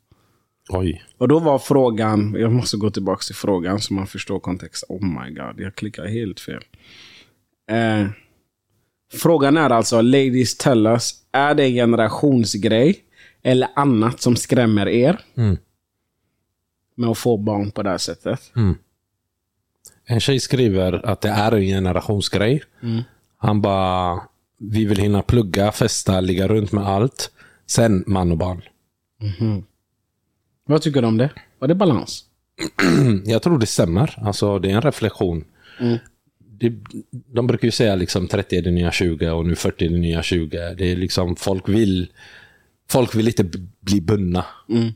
Oj. Och då var frågan, jag måste gå tillbaka till frågan så man förstår kontexten. Oh my god, jag klickar helt fel. Eh, frågan är alltså, ladies tell us, är det en generationsgrej eller annat som skrämmer er? Mm. Med att få barn på det här sättet. En tjej skriver att det är en generationsgrej. Han bara, vi vill hinna plugga, festa, ligga runt med allt. Sen man och barn. Vad tycker du om det? Var det balans? Jag tror det stämmer. Alltså, det är en reflektion. Det, de brukar ju säga liksom 30 är det nya 20 och nu 40 är det nya 20. Det är liksom, folk vill folk vill inte bli bundna.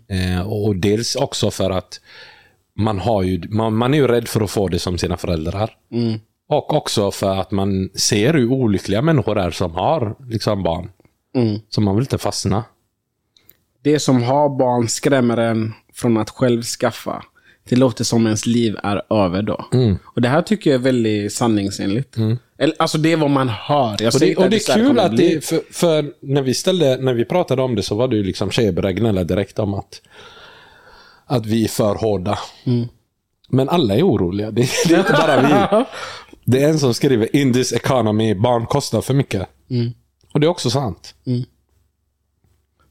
Eh, och, dels också för att man, har ju, man, man är ju rädd för att få det som sina föräldrar. Och också för att man ser hur olyckliga människor är som har liksom barn. Så man vill inte fastna. Det som har barn skrämmer en från att själv skaffa. Det låter som ens liv är över då. Mm. Och det här tycker jag är väldigt sanningsenligt. Eller, alltså det är vad man hör. Och det, och det är kul att det, för, för när vi ställde, när vi pratade om det så var det ju liksom tjejer gnälla direkt om att, att vi är för hårda. Men alla är oroliga. Det, det är inte bara vi. Det är en som skriver in this economy, barn kostar för mycket. Och det är också sant.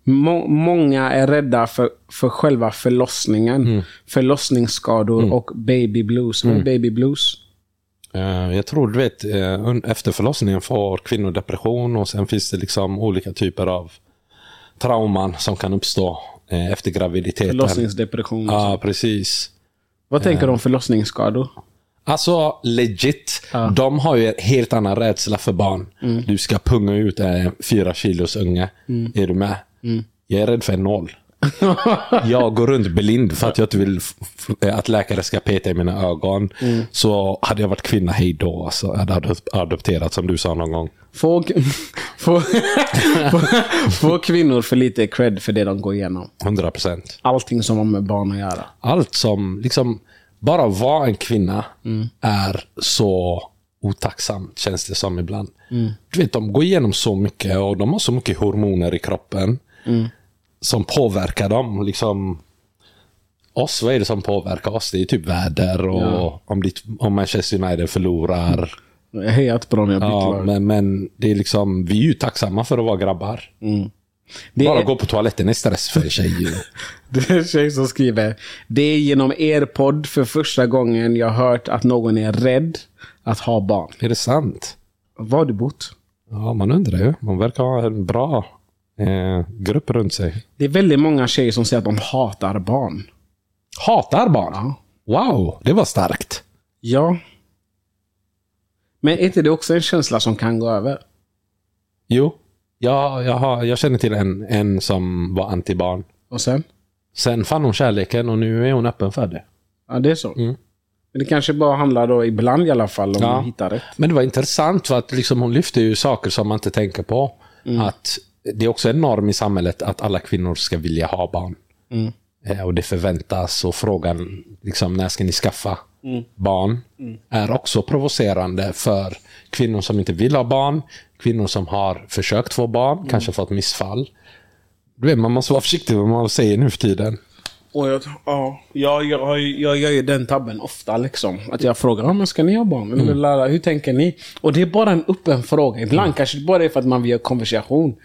Må- många är rädda för, för själva förlossningen. Mm. Förlossningsskador och baby blues. Är baby blues? Eh, Jag tror du vet, eh, efter förlossningen får kvinnor depression och sen finns det liksom olika typer av trauman som kan uppstå eh, efter graviditeten. Förlossningsdepression. Ja, så. precis. Vad tänker du om förlossningsskador? Alltså legit, de har ju en helt annan rädsla för barn. Du ska punga ut en fyra kilos unge. Är du med? Jag är rädd för en noll. jag går runt blind för att jag inte vill f- att läkare ska peta i mina ögon. Så hade jag varit kvinna, hej då. Alltså, jag hade adop- adopterat som du sa någon gång. Får, får, får kvinnor för lite cred för det de går igenom? 100 procent. Allting som har med barn att göra. Allt som, liksom, bara vara en kvinna är så otacksamt känns det som ibland. Du vet, de går igenom så mycket och de har så mycket hormoner i kroppen som påverkar dem. Liksom, oss, vad är det som påverkar oss? Det är typ väder och Ja. om, ditt, om Manchester United förlorar. Jag har hejat på dem jag Ja, men, men det är liksom, vi är ju tacksamma för att vara grabbar. Det Bara är, gå på toaletten är stress för tjejer. det är en tjej som skriver. Det är genom er podd för första gången jag hört att någon är rädd att ha barn. är det sant? Var har du bott? Ja, man undrar ju. Man verkar ha en bra eh, grupp runt sig. Det är väldigt många tjejer som säger att de hatar barn. Hatar barn? Ja. Wow, det var starkt. Ja. Men är inte det också en känsla som kan gå över? Jo, jag, jag, har, jag känner till en, en som var antibarn. Och sen? Sen fann hon kärleken och nu är hon öppen för det. Ja, det är så. Mm. Men det kanske bara handlar då ibland i alla fall om Ja. att hitta rätt. Men det var intressant för att liksom hon lyfte ju saker som man inte tänker på. Att det är också en norm i samhället att alla kvinnor ska vilja ha barn. Mm. Eh, Och det förväntas och frågan liksom, när ska ni skaffa barn är också provocerande för kvinnor som inte vill ha barn, kvinnor som har försökt få barn, kanske fått missfall. Du vet, man måste vara försiktig med vad man säger nu för tiden. Och jag, ja, jag, jag, jag gör ju den tabben ofta. liksom. Att jag frågar, ah, men ska ni ha barn? Eller, lära, hur tänker ni? Och det är bara en öppen fråga. Ibland kanske det bara är för att man vill ha konversation.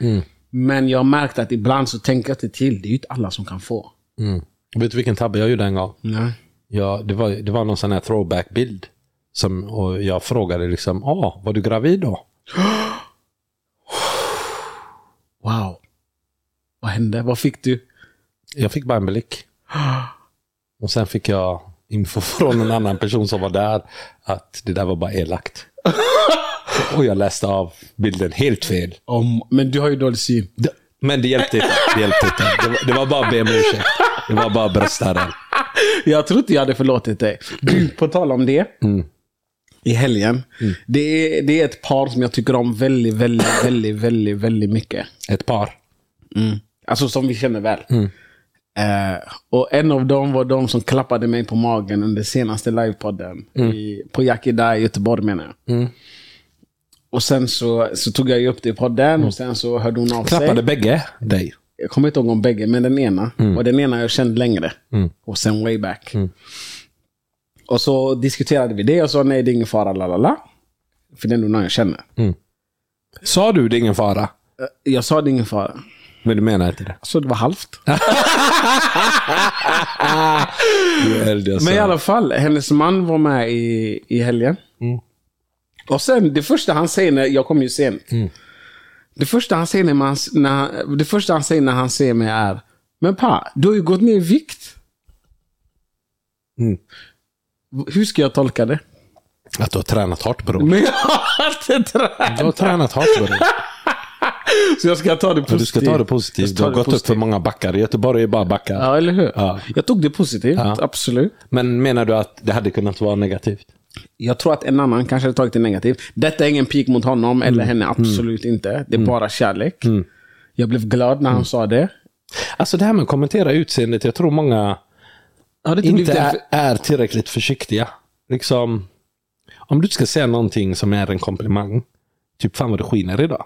Men jag har märkt att ibland så tänker jag inte till. Det är ju inte alla som kan få. Mm. Vet du vilken tabbe jag gjorde en gång? Nej. Ja, det var, det var någon sån här throwback-bild. Som, och jag frågade liksom, ah, var du gravid då? Wow. Vad hände? Vad fick du? Jag fick bara en blick. Och sen fick jag info från en annan person som var där att det där var bara elakt. Och jag läste av bilden helt fel. Om, men du har ju dålig syn. Det- Men det hjälpte inte. Det, hjälpte inte. det, var, det var bara att be om ursäkt. Det var bara att brösta den. Jag tror inte jag hade förlåtit dig. Du, på tal om det. I helgen. Det, är, det är ett par som jag tycker om väldigt, väldigt, väldigt, väldigt, väldigt mycket. Ett par. Alltså som vi känner väl. Eh, och en av dem var de som klappade mig på magen under senaste livepodden. I, på Dye i Göteborg menar jag. Och sen så, så tog jag upp det i podden och sen så hörde hon av Klappade sig. bägge dig? Jag kommer inte ihåg om bägge, men den ena. Och den ena jag kände längre. Och sen way back. Och så diskuterade vi det och sa nej, det är ingen fara, la la la. För det är nog någon jag känner. Sa du det är ingen fara? Eh, Jag sa det är ingen fara. Men du menar inte det? Så det var halvt. Alltså. Men i alla fall, hennes man var med i, i helgen. Och sen, det första han säger, när, jag kom ju sent. Det första han säger när, man, när, det första han säger när han ser mig är, men pa, du har ju gått ner i vikt. Mm. Hur ska jag tolka det? Att du har tränat hårt bror. Men jag har inte tränat. Du har tränat hårt bror. Så jag ska ta det positivt. Du ska ta det positivt. Jag Du har gått upp för många backar. Göteborg är bara backar. Ja, eller hur? Ja. Jag tog det positivt, Ja. absolut. Men menar du att det hade kunnat vara negativt? Jag tror att en annan kanske hade tagit det negativt. Detta är ingen pik mot honom eller henne, absolut inte. Det är bara kärlek. Jag blev glad när han sa det. Alltså det här med att kommentera utseendet. Jag tror många inte inte är, är tillräckligt försiktiga. Liksom, om du ska säga någonting som är en komplimang. Typ fan vad det skiner idag.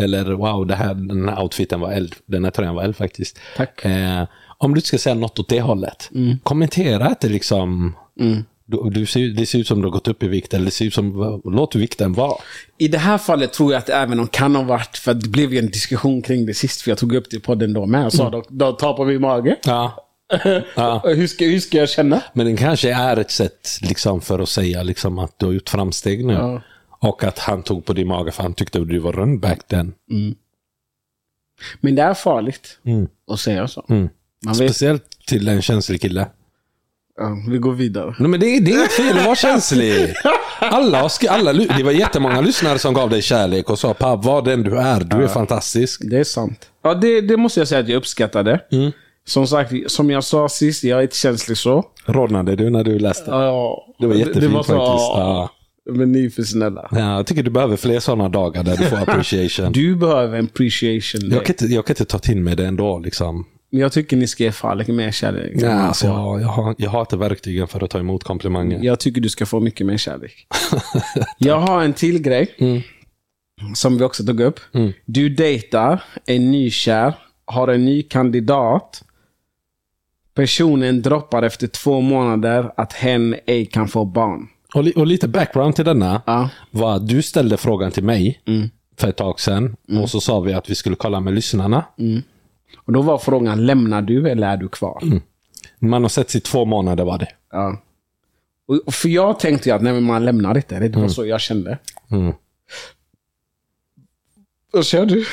Eller wow, det här, den här outfiten var eld. Den här tröjan var eld faktiskt. Tack. Eh, om du ska säga något åt det hållet. Kommentera inte liksom. Du, du ser, det ser ut som du har gått upp i vikt. Eller det ser ut som, låt vikten vara. I det här fallet tror jag att det även om kan ha varit, för att det blev ju en diskussion kring det sist, för jag tog upp det i podden då med. Jag sa då, då ta på min mage. Ja. Ja. hur, ska, hur ska jag känna? Men den kanske är ett sätt liksom, för att säga liksom, att du har gjort framsteg nu. Ja. Och att han tog på din mage för han tyckte att du var rund back then. Men det är farligt Mm. att säga så. Mm. Man vet, Speciellt till en känslig kille. ja, vi går vidare. Nej, men det, är- det är inget fel att vara känslig. Alla, alla, det var jättemånga lyssnare som gav dig kärlek och sa papp, vad den du är, du är fantastisk. Det är sant. Ja, det, det måste jag säga att jag uppskattade. Mm. Som sagt, som jag sa sist, jag är inte känslig så. Rodnade du när du läste? Ja, Det var jättefint det var så, faktiskt. ja. Men ni är för snälla. Ja, jag tycker du behöver fler sådana dagar där du får appreciation. Du behöver en appreciation day. Jag kan, inte, jag kan inte ta till mig det ändå. Liksom. Men jag tycker ni ska ge Falek mer kärlek. Ja, alltså, jag, jag, har, jag har inte verktygen för att ta emot komplimanger. Jag tycker du ska få mycket mer kärlek. jag har en till grej. Som vi också tog upp. Du dejtar, är nykär, har en ny kandidat. Personen droppar efter två månader att hen ej kan få barn. Och, li, och lite background till denna Ja. var att du ställde frågan till mig för ett tag sedan. Och så sa vi att vi skulle kolla med lyssnarna. Och då var frågan, lämnar du eller är du kvar? Man har sett i två månader var det. Ja. Och, för jag tänkte ju att nej, man lämnar inte. Det var så jag kände. Mm. Vad kör du?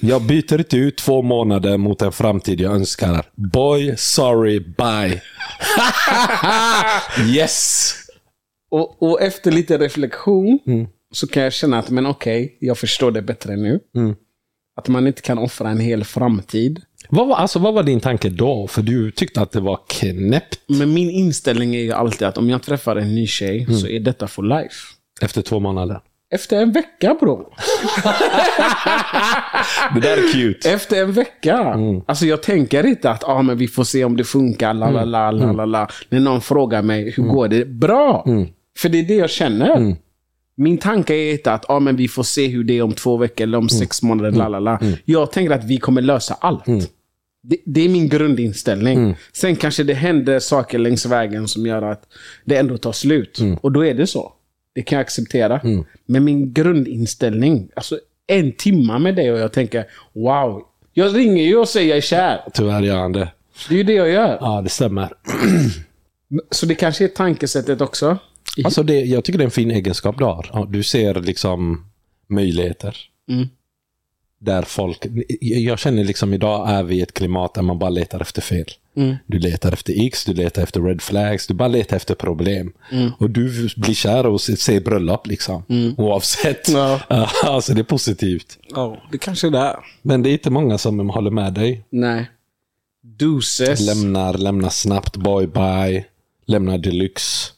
Jag byter inte ut två månader mot en framtid jag önskar. Boy, sorry, bye. yes! Och, och efter lite reflektion så kan jag känna att, men okej, jag förstår det bättre nu. Att man inte kan offra en hel framtid. Vad var, alltså, vad var din tanke då? För du tyckte att det var knäppt Men min inställning är ju alltid att om jag träffar en ny tjej så är detta for life. efter två månader. Efter en vecka bro. Det där är cute. Efter en vecka. Alltså jag tänker inte att ah, men vi får se om det funkar. La, la, la, la, la, la. När någon frågar mig hur går det? Bra! För det är det jag känner. Min tanke är inte att ah, men vi får se hur det är om två veckor eller om sex månader. La, la, la. Jag tänker att vi kommer lösa allt. Det, det är min grundinställning. Sen kanske det händer saker längs vägen som gör att det ändå tar slut. Och då är det så. Det kan jag acceptera. Men min grundinställning, alltså en timma med det och jag tänker wow. Jag ringer ju och säger jag är kär. Tyvärr gör han det. Det är ju det jag gör. Ja, det stämmer. Så det kanske är tankesättet också. Alltså det, jag tycker det är en fin egenskap du har. Du ser liksom möjligheter. Mm. Där folk... Jag känner liksom idag är vi i ett klimat där man bara letar efter fel. Mm. Du letar efter X, du letar efter red flags, du bara letar efter problem. Mm. Och du blir kär och ser bröllop liksom. Oavsett. Ja. alltså det är positivt. Ja, det kanske det är. Men det är inte många som håller med dig. Nej. Deuces. Lämnar, lämnar snabbt, boy bye. Lämnar deluxe.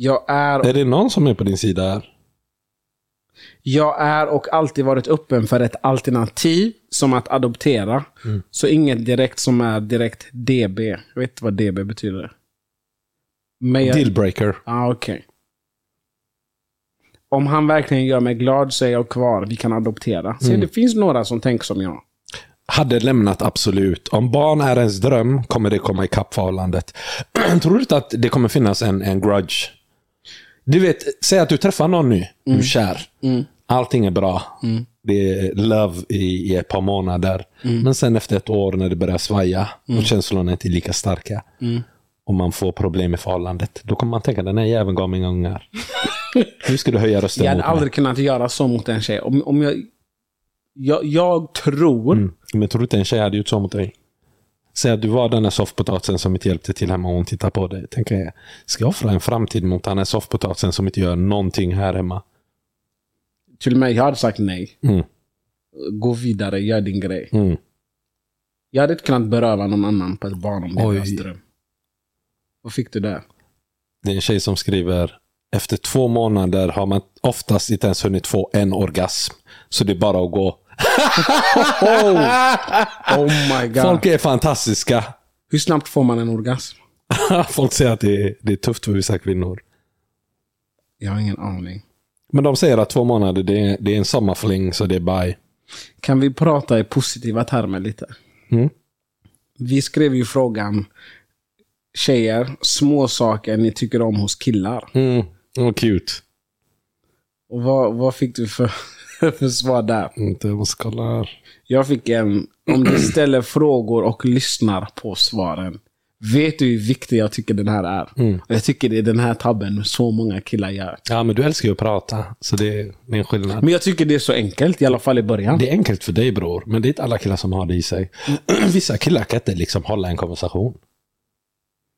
Jag är, Är det någon som är på din sida här? jag är och alltid varit öppen för ett alternativ som att adoptera. Så inget direkt som är direkt DB. Jag vet inte vad DB betyder. Men jag, Dealbreaker. ah, okej. Om han verkligen gör mig glad så är jag kvar. Vi kan adoptera. Så det finns några som tänker som jag. Hade lämnat absolut. Om barn är ens dröm kommer det komma ikapp förhållandet. Tror du inte att det kommer finnas en, en grudge? Du vet, säg att du träffar någon ny. Du är kär. Allting är bra. Det är love i, i ett par månader. Men sen efter ett år när det börjar svaja och känslorna inte är lika starka. Och man får problem i förhållandet. Då kommer man tänka, den här jäveln gav mig ungar. Hur ska du höja rösten Jag mot hade aldrig kunnat göra så mot en tjej. Om, om jag, jag, jag tror... mig? Men tror du inte en tjej hade gjort så mot dig? Säg att du var den här soffpotatisen som inte hjälpte till hemma och hon tittar på dig. Tänker jag, ska jag offra en framtid mot den här soffpotatisen som inte gör någonting här hemma? Till mig, jag hade sagt nej. Mm. Gå vidare, gör din grej. Mm. Jag hade inte kunnat beröva någon annan på ett barn om deras dröm. Vad fick du där? Det är en tjej som skriver efter två månader har man oftast inte ens hunnit få en orgasm. Så det är bara att gå. Oh my god. Folk är fantastiska. Hur snabbt får man en orgasm? Folk säger att det är, det är tufft för vissa kvinnor. Jag har ingen aning. Men de säger att två månader det är, det är en sommarfling så det är bye. Kan vi prata i positiva termer lite? Mm. Vi skrev ju frågan Tjejer, små saker ni tycker om hos killar. Mm. Vad cute. Och vad, vad fick du för, för svar där? Inte, här. Jag fick en, om du ställer frågor och lyssnar på svaren. Vet du hur viktig jag tycker den här är? Mm. Jag tycker det är den här tabben så många killar gör. Ja, men du älskar ju att prata. Så det är en skillnad. Men jag tycker det är så enkelt, i alla fall i början. Det är enkelt för dig bror, men det är inte alla killar som har det i sig. Vissa killar kan inte liksom hålla en konversation.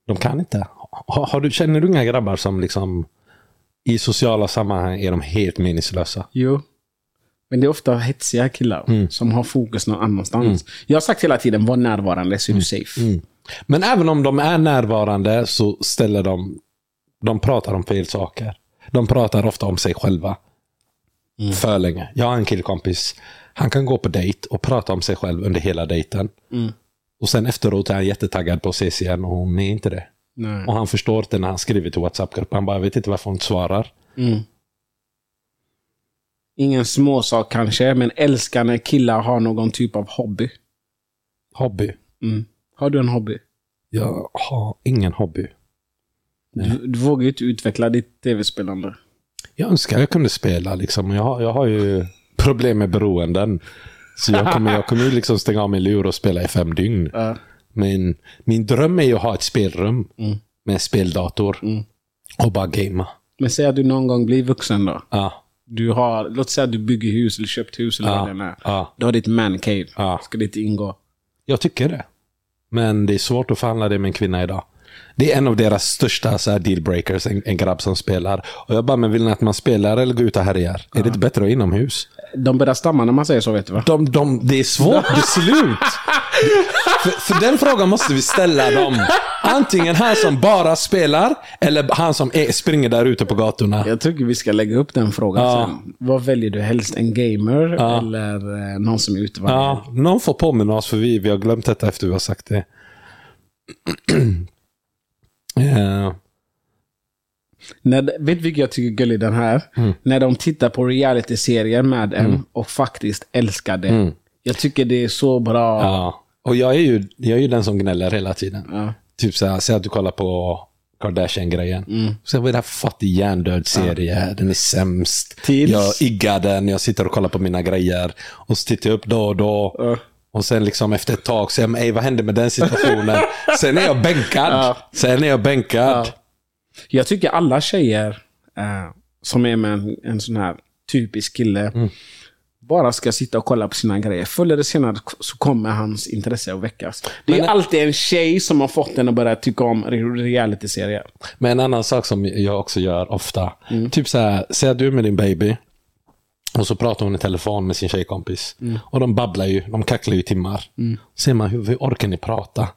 De kan inte. Har, har du, känner du inga grabbar som liksom i sociala sammanhang är de helt meningslösa? Jo. Men det är ofta hetsiga killar Mm. som har fokus någon annanstans. Jag har sagt hela tiden, var närvarande så är du safe. Mm. Men även om de är närvarande så ställer de, de pratar om fel saker. De pratar ofta om sig själva. För länge. Jag har en killkompis. Han kan gå på dejt och prata om sig själv under hela dejten. Mm. Och sen efteråt är han jättetaggad på att ses igen och hon är inte det. Nej. Och han förstår inte när han skriver till WhatsApp-gruppen. Han bara, jag vet inte varför hon inte svarar. Mm. Ingen småsak kanske, men älskar när killar har någon typ av hobby. Hobby. Mm. Har du en hobby? Jag har ingen hobby. Du, du vågar ju inte utveckla ditt tv-spelande. Jag önskar jag kunde spela liksom. Jag har, jag har ju problem med beroenden. Så jag kommer, jag kommer ju liksom stänga av min lur och spela i fem dygn. Ja. Men min dröm är ju att ha ett spelrum Mm. med en speldator Mm. och bara gamea. Men säg att du någon gång blir vuxen då. Ja, Du har, låt säga att du bygger hus eller köpt hus eller Ja. vad det är. ja, Du har ditt man cave. ja. Ska det inte ingå? Jag tycker det. Men det är svårt att förhandla det med en kvinna idag. Det är en av deras största så här, dealbreakers, en, en grabb som spelar. Och jag bara, men vill ni att man spelar eller går ut och härjar? Är det inte bättre att inomhus? De börjar stamma när man säger så, vet du va? De, de, det är svårt beslut. för, för den frågan måste vi ställa dem. Antingen han som bara spelar, eller han som är, springer där ute på gatorna. Jag tycker vi ska lägga upp den frågan Ja. sen. Vad väljer du helst? En gamer eller eh, någon som är ute varje Ja, någon får påminna oss för vi, vi har glömt detta efter vi har sagt det. Eh, När, vet du vilket jag tycker är gullig den här? Mm. När de tittar på reality-serier med en och faktiskt älskar det. Jag tycker det är så bra. Mm. ja. Och jag är, ju, jag är ju den som gnäller hela tiden. Ja. Typ så här, säg att du kollar på Kardashian-grejen. Mm. Så vad är det här för fattig hjärndöd serie? Den är sämst. Tills- Jag iggar den, jag sitter och kollar på mina grejer. Och så tittar jag upp då och då. Ja. Och sen liksom efter ett tag säger jag, "Ey, vad hände med den situationen? sen är jag bänkad. Ja. Sen är jag bänkad. Ja. Jag tycker alla tjejer eh, som är med en, en sån här typisk kille Mm. bara ska sitta och kolla på sina grejer. Förr eller senare så kommer hans intresse att väckas. Det är Men- alltid en tjej som har fått en att börja tycka om re- reality-serier. Men en annan sak som jag också gör ofta. Mm. Typ så här, säg att du är med din baby. Och så pratar hon i telefon med sin tjejkompis. Mm. Och de babblar ju, de kacklar ju i timmar. Ser man, hur, hur orkar ni prata?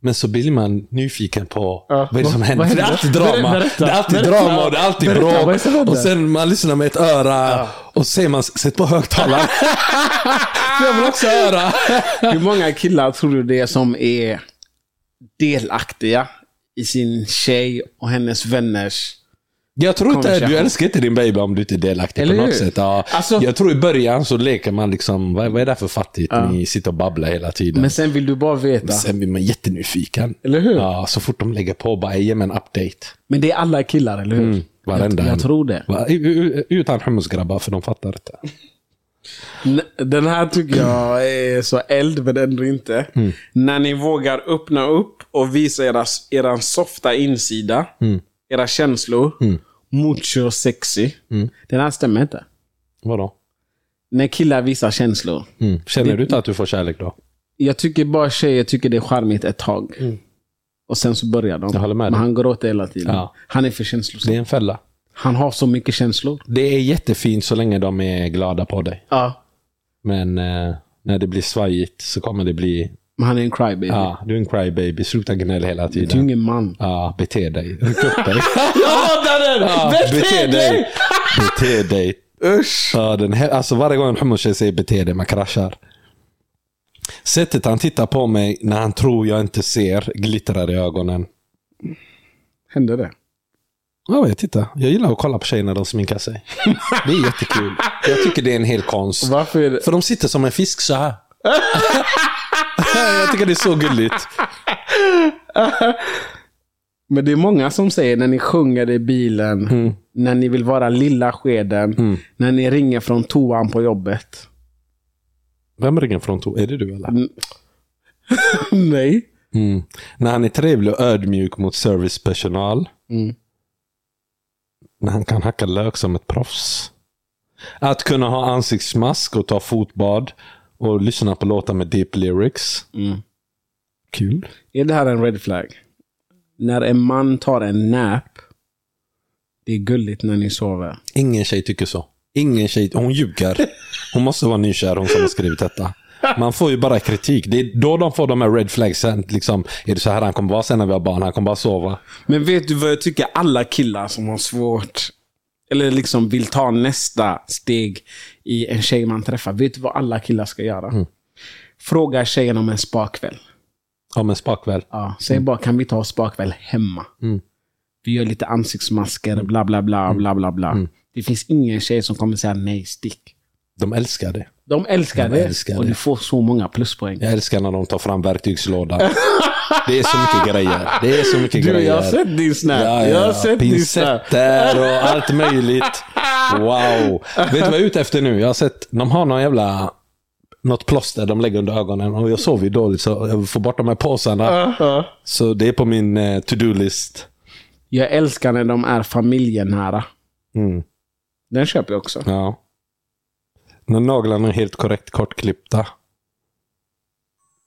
Men så blir man nyfiken på Mm. Ja, vad är det som händer. det är alltid drama. Berätta, det är alltid berätta. drama och det är alltid Berätta, bråk. Och sen man lyssnar med ett öra. Och så säger man, sätt på högtalaren. Jag vill också höra. Hur många killar tror du det är som är delaktiga i sin tjej och hennes vänners... Jag tror inte, du älskar inte din baby om du inte är delaktig Eller på något hur? sätt. Ja. Alltså- jag tror i början så leker man liksom, vad, vad är det för fattigt? Ni sitter och babblar hela tiden. Men sen vill du bara veta. Sen blir man jättenyfiken. Eller hur? Ja, så fort de lägger på, bara ge mig en update. Men det är alla killar, eller hur? Mm, varenda jag, jag tror det. Utan hummusgrabbar, för de fattar inte. Den här tycker jag är så eld, men ändå inte. Mm. När ni vågar öppna upp och visa era, era softa insida, Mm. era känslor, mucho sexy. Mm. Den här stämmer inte. Vadå? När killar visar känslor. Mm. Känner du inte att du får kärlek då? Jag tycker bara tjejer tycker det är charmigt ett tag. Och sen så börjar de. Mm. Jag håller med Men dig. han gråter hela tiden. Ja. Han är för känslosam. Det är en fälla. Han har så mycket känslor. Det är jättefint så länge de är glada på dig. Ja. Men eh, när det blir svajigt så kommer det bli, Men han är en crybaby. ja, du är en crybaby, sluta gnäll hela Du är tiden. ingen man. Ja, bete dig. Ryck upp dig. Jag hatar den! Ja, bete dig. Bete dig. Usch! Ja, den här, alltså varje gång en hummertjej säger bete dig, man kraschar. Sättet han tittar på mig när han tror jag inte ser glittrar i ögonen. Hände det? Ja, jag tittar. Jag gillar att kolla på tjejer när de sminkar sig. Det är jättekul. Jag tycker det är en hel konst. Varför är det? För de sitter som en fisk så här. jag tycker det är så gulligt. Men det är många som säger när ni sjunger i bilen, Mm. när ni vill vara lilla skeden, när ni ringer från toan på jobbet. Vem ringer från to? Är det du eller? Nej. Mm. När han är trevlig och ödmjuk mot servicepersonal. Mm. När han kan hacka lök som ett proffs. Att kunna ha ansiktsmask och ta fotbad. Och lyssna på låtar med deep lyrics. Mm. Kul. Är det här en red flag? När en man tar en nap, det är gulligt när ni sover. Ingen tjej tycker så. Ingen tjej, hon ljuger. Hon måste vara nykär hon som har skrivit detta. Man får ju bara kritik. Det är då de får de här red flagsen. Liksom, är det så här han kommer vara sen när vi har barn? Han kommer bara sova. Men vet du vad jag tycker alla killar som har svårt, eller liksom vill ta nästa steg i en tjej man träffar, vet du vad alla killar ska göra? Fråga tjejen om en spakväll. Om en spakväll. Ja, säg bara, kan vi ta spakväll hemma? Mm. Vi gör lite ansiktsmasker, bla bla bla, bla bla bla. Det finns ingen tjej som kommer säga nej, stick. De älskar det. De älskar De det älskar och det. du får så många pluspoäng. Jag älskar när de tar fram verktygslådan. Det är så mycket grejer. Det är så mycket Du, grejer. jag har sett din snap. Ja, Jag har ja. sett. Pincetter och allt möjligt. Wow. Vet du vad jag är ute efter nu? Jag har sett, de har någon jävla något plåster de lägger under ögonen och jag sover ju dåligt så jag vill få bort de här påsarna. Så det är på min eh, to-do-list. Jag älskar när de är familjenära. Mm. Den köper jag också. Ja. När naglarna är helt korrekt kortklippta.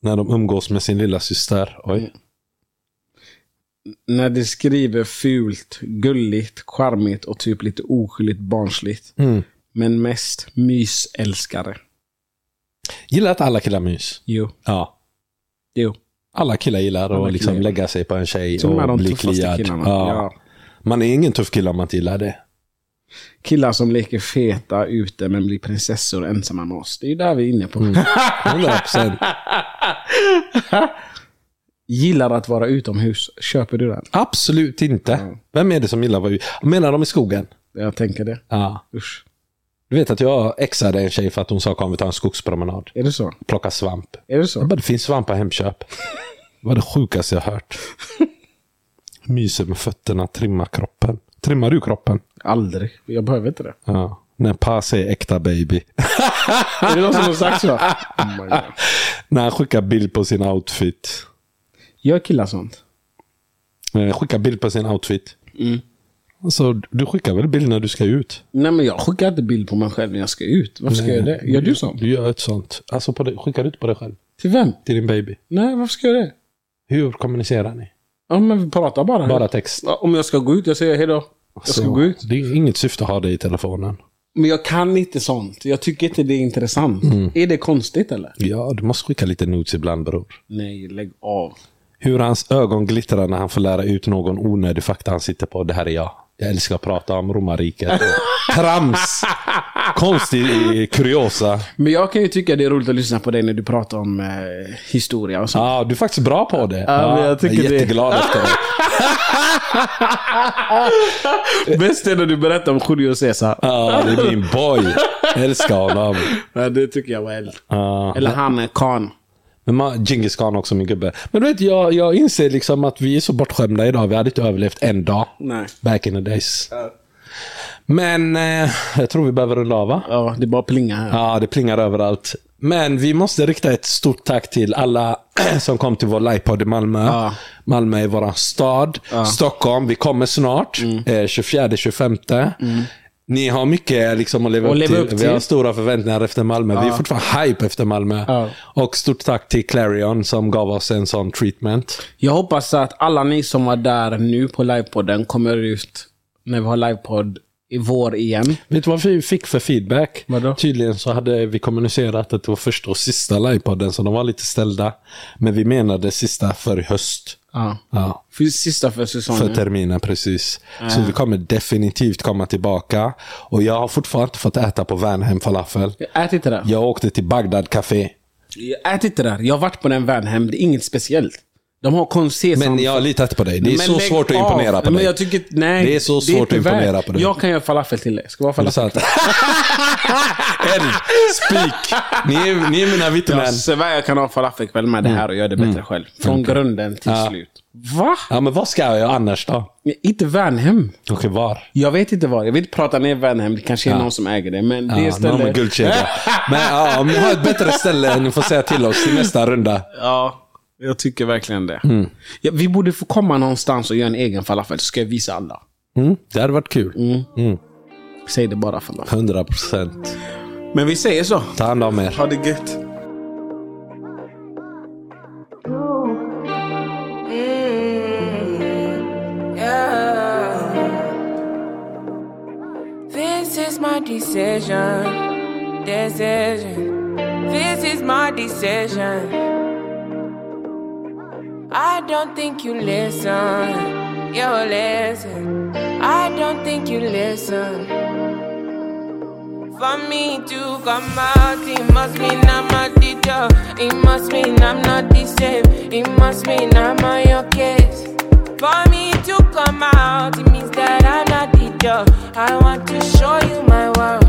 När de umgås med sin lilla syster. Oj. När de skriver fult, gulligt, charmigt och typ lite oskyldigt barnsligt. Mm. Men mest mysälskare. Gillar att alla killar mys? Jo. Ja. Jo. Alla killar gillar Alla att liksom killar. lägga sig på en tjej Till och bli kliad. Ja. Ja. Man är ingen tuff kille om man inte gillar det. Killar som leker feta ute men blir prinsessor ensamma med oss. Det är ju där vi är inne på. 100%. Gillar att vara utomhus. Köper du den? Absolut inte. Vem är det som gillar att vara ute? Menar de i skogen? Jag tänker det. Ja. Usch. Du vet att jag exade en tjej för att hon sa kom vi tar en skogspromenad. Är det så? Plocka svamp. Är det Jag så? bara, det finns svamp på Hemköp. Det var det sjukaste jag hört. Myser med fötterna, trimma kroppen. Trimmar du kroppen? Aldrig. Jag behöver inte det. Ja. När pass är äkta baby. Är det någon som har sagt så? Oh. När han skickar bild på sin outfit. Gör killar sånt? Eh, Skickar bild på sin outfit. Mm. Alltså, du skickar väl bild när du ska ut? Nej men jag skickar inte bild på mig själv när jag ska ut. Varför ska jag göra det? Gör du sånt? Du gör ett sånt. Alltså, på det, skickar du inte på dig själv? Till vem? Till din baby? Nej, varför ska jag göra det? Hur kommunicerar ni? Ja men vi pratar bara. Bara text? Ja, Om jag ska gå ut, jag säger hejdå. Jag ska gå ut. Det är inget syfte att ha det i telefonen. Men jag kan inte sånt. Jag tycker inte det är intressant. Mm. Är det konstigt eller? Ja, du måste skicka lite notes ibland bror. Nej, lägg av. Hur hans ögon glittrar när han får lära ut någon onödig fakta han sitter på. Det här är jag. Jag älskar att prata om romarriket. Trams! Konstig kuriosa. Men jag kan ju tycka det är roligt att lyssna på dig när du pratar om eh, historia och så. Ja, du är faktiskt bra på det. Ja, men jag tycker är det- jätteglad efter det. Bäst är när du berättar om Julio Cesar. Ja, det är min boy. Jag älskar honom. Ja, det tycker jag. Ja. Eller han Khan. Men man, Genghis Khan också min gubbe. Men du vet, jag, jag inser liksom att vi är så bortskämda idag. Vi hade inte överlevt en dag. Nej. Back in the days. Men eh, jag tror vi behöver runda av va? Ja, det bara plingar här. Ja, det plingar överallt. Men vi måste rikta ett stort tack till alla som kom till vår livepodd i Malmö. Ja. Malmö är vår stad. Stockholm, vi kommer snart. Mm. Eh, 24-25. Ni har mycket liksom att leva, upp, leva till. upp Vi till. har stora förväntningar efter Malmö. Vi är fortfarande hype efter Malmö. Ja. Och stort tack till Clarion som gav oss en sån treatment. Jag hoppas att alla ni som var där nu på livepodden kommer ut när vi har livepodd i vår igen. Vet du vad vi fick för feedback? Vadå? Tydligen så hade vi kommunicerat att det var första och sista livepodden, så de var lite ställda. Men vi menade sista för höst. Ja. Ja, För sista för säsongen. för terminen precis. Så vi kommer definitivt komma tillbaka. Och jag har fortfarande inte fått äta på Värnhem falafel. Ät inte där. Jag åkte till Bagdad Café. Ät inte där. Jag har varit på den Värnhem. Det är inget speciellt. De har konsesam... Men jag har litat på dig. Det är Men så lägg svårt att av. imponera på Men dig. jag tycker, nej, Det är så svårt inte att imponera värt. på dig. Jag kan göra falafel till dig. Ska vara Är det falafel? Eld, spik. Ni är, ni är mina vittnen. Jag svär jag kan ha falafelkväll med det här och göra det bättre själv. Från grunden till Ja. slut. Va? Ja, men vad ska jag annars då? Inte Värnhem. Okej, var? Jag vet inte var. Jag vill inte prata ner Värnhem. Det kanske är någon som äger det. Men det Ja, någon stället... med guldkedja. Men ja, om ni har ett bättre ställe, ni får säga till oss till nästa runda. Ja, jag tycker verkligen det. Mm. Ja, vi borde få komma någonstans och göra en egen falafel, så ska jag visa alla. Mm, det hade varit kul. Mm, Säg det bara falafel. 100 procent. Men vi säger så. Ta hand om er. Ha det gött. Decision. Decision. This is my decision. I don't think you listen. You listen. I don't think you listen. For me to come out, it must mean I'm a teacher. It must mean I'm not the same. It must mean I'm on your case. For me to come out, it means that I'm not the job. I want to show you my world.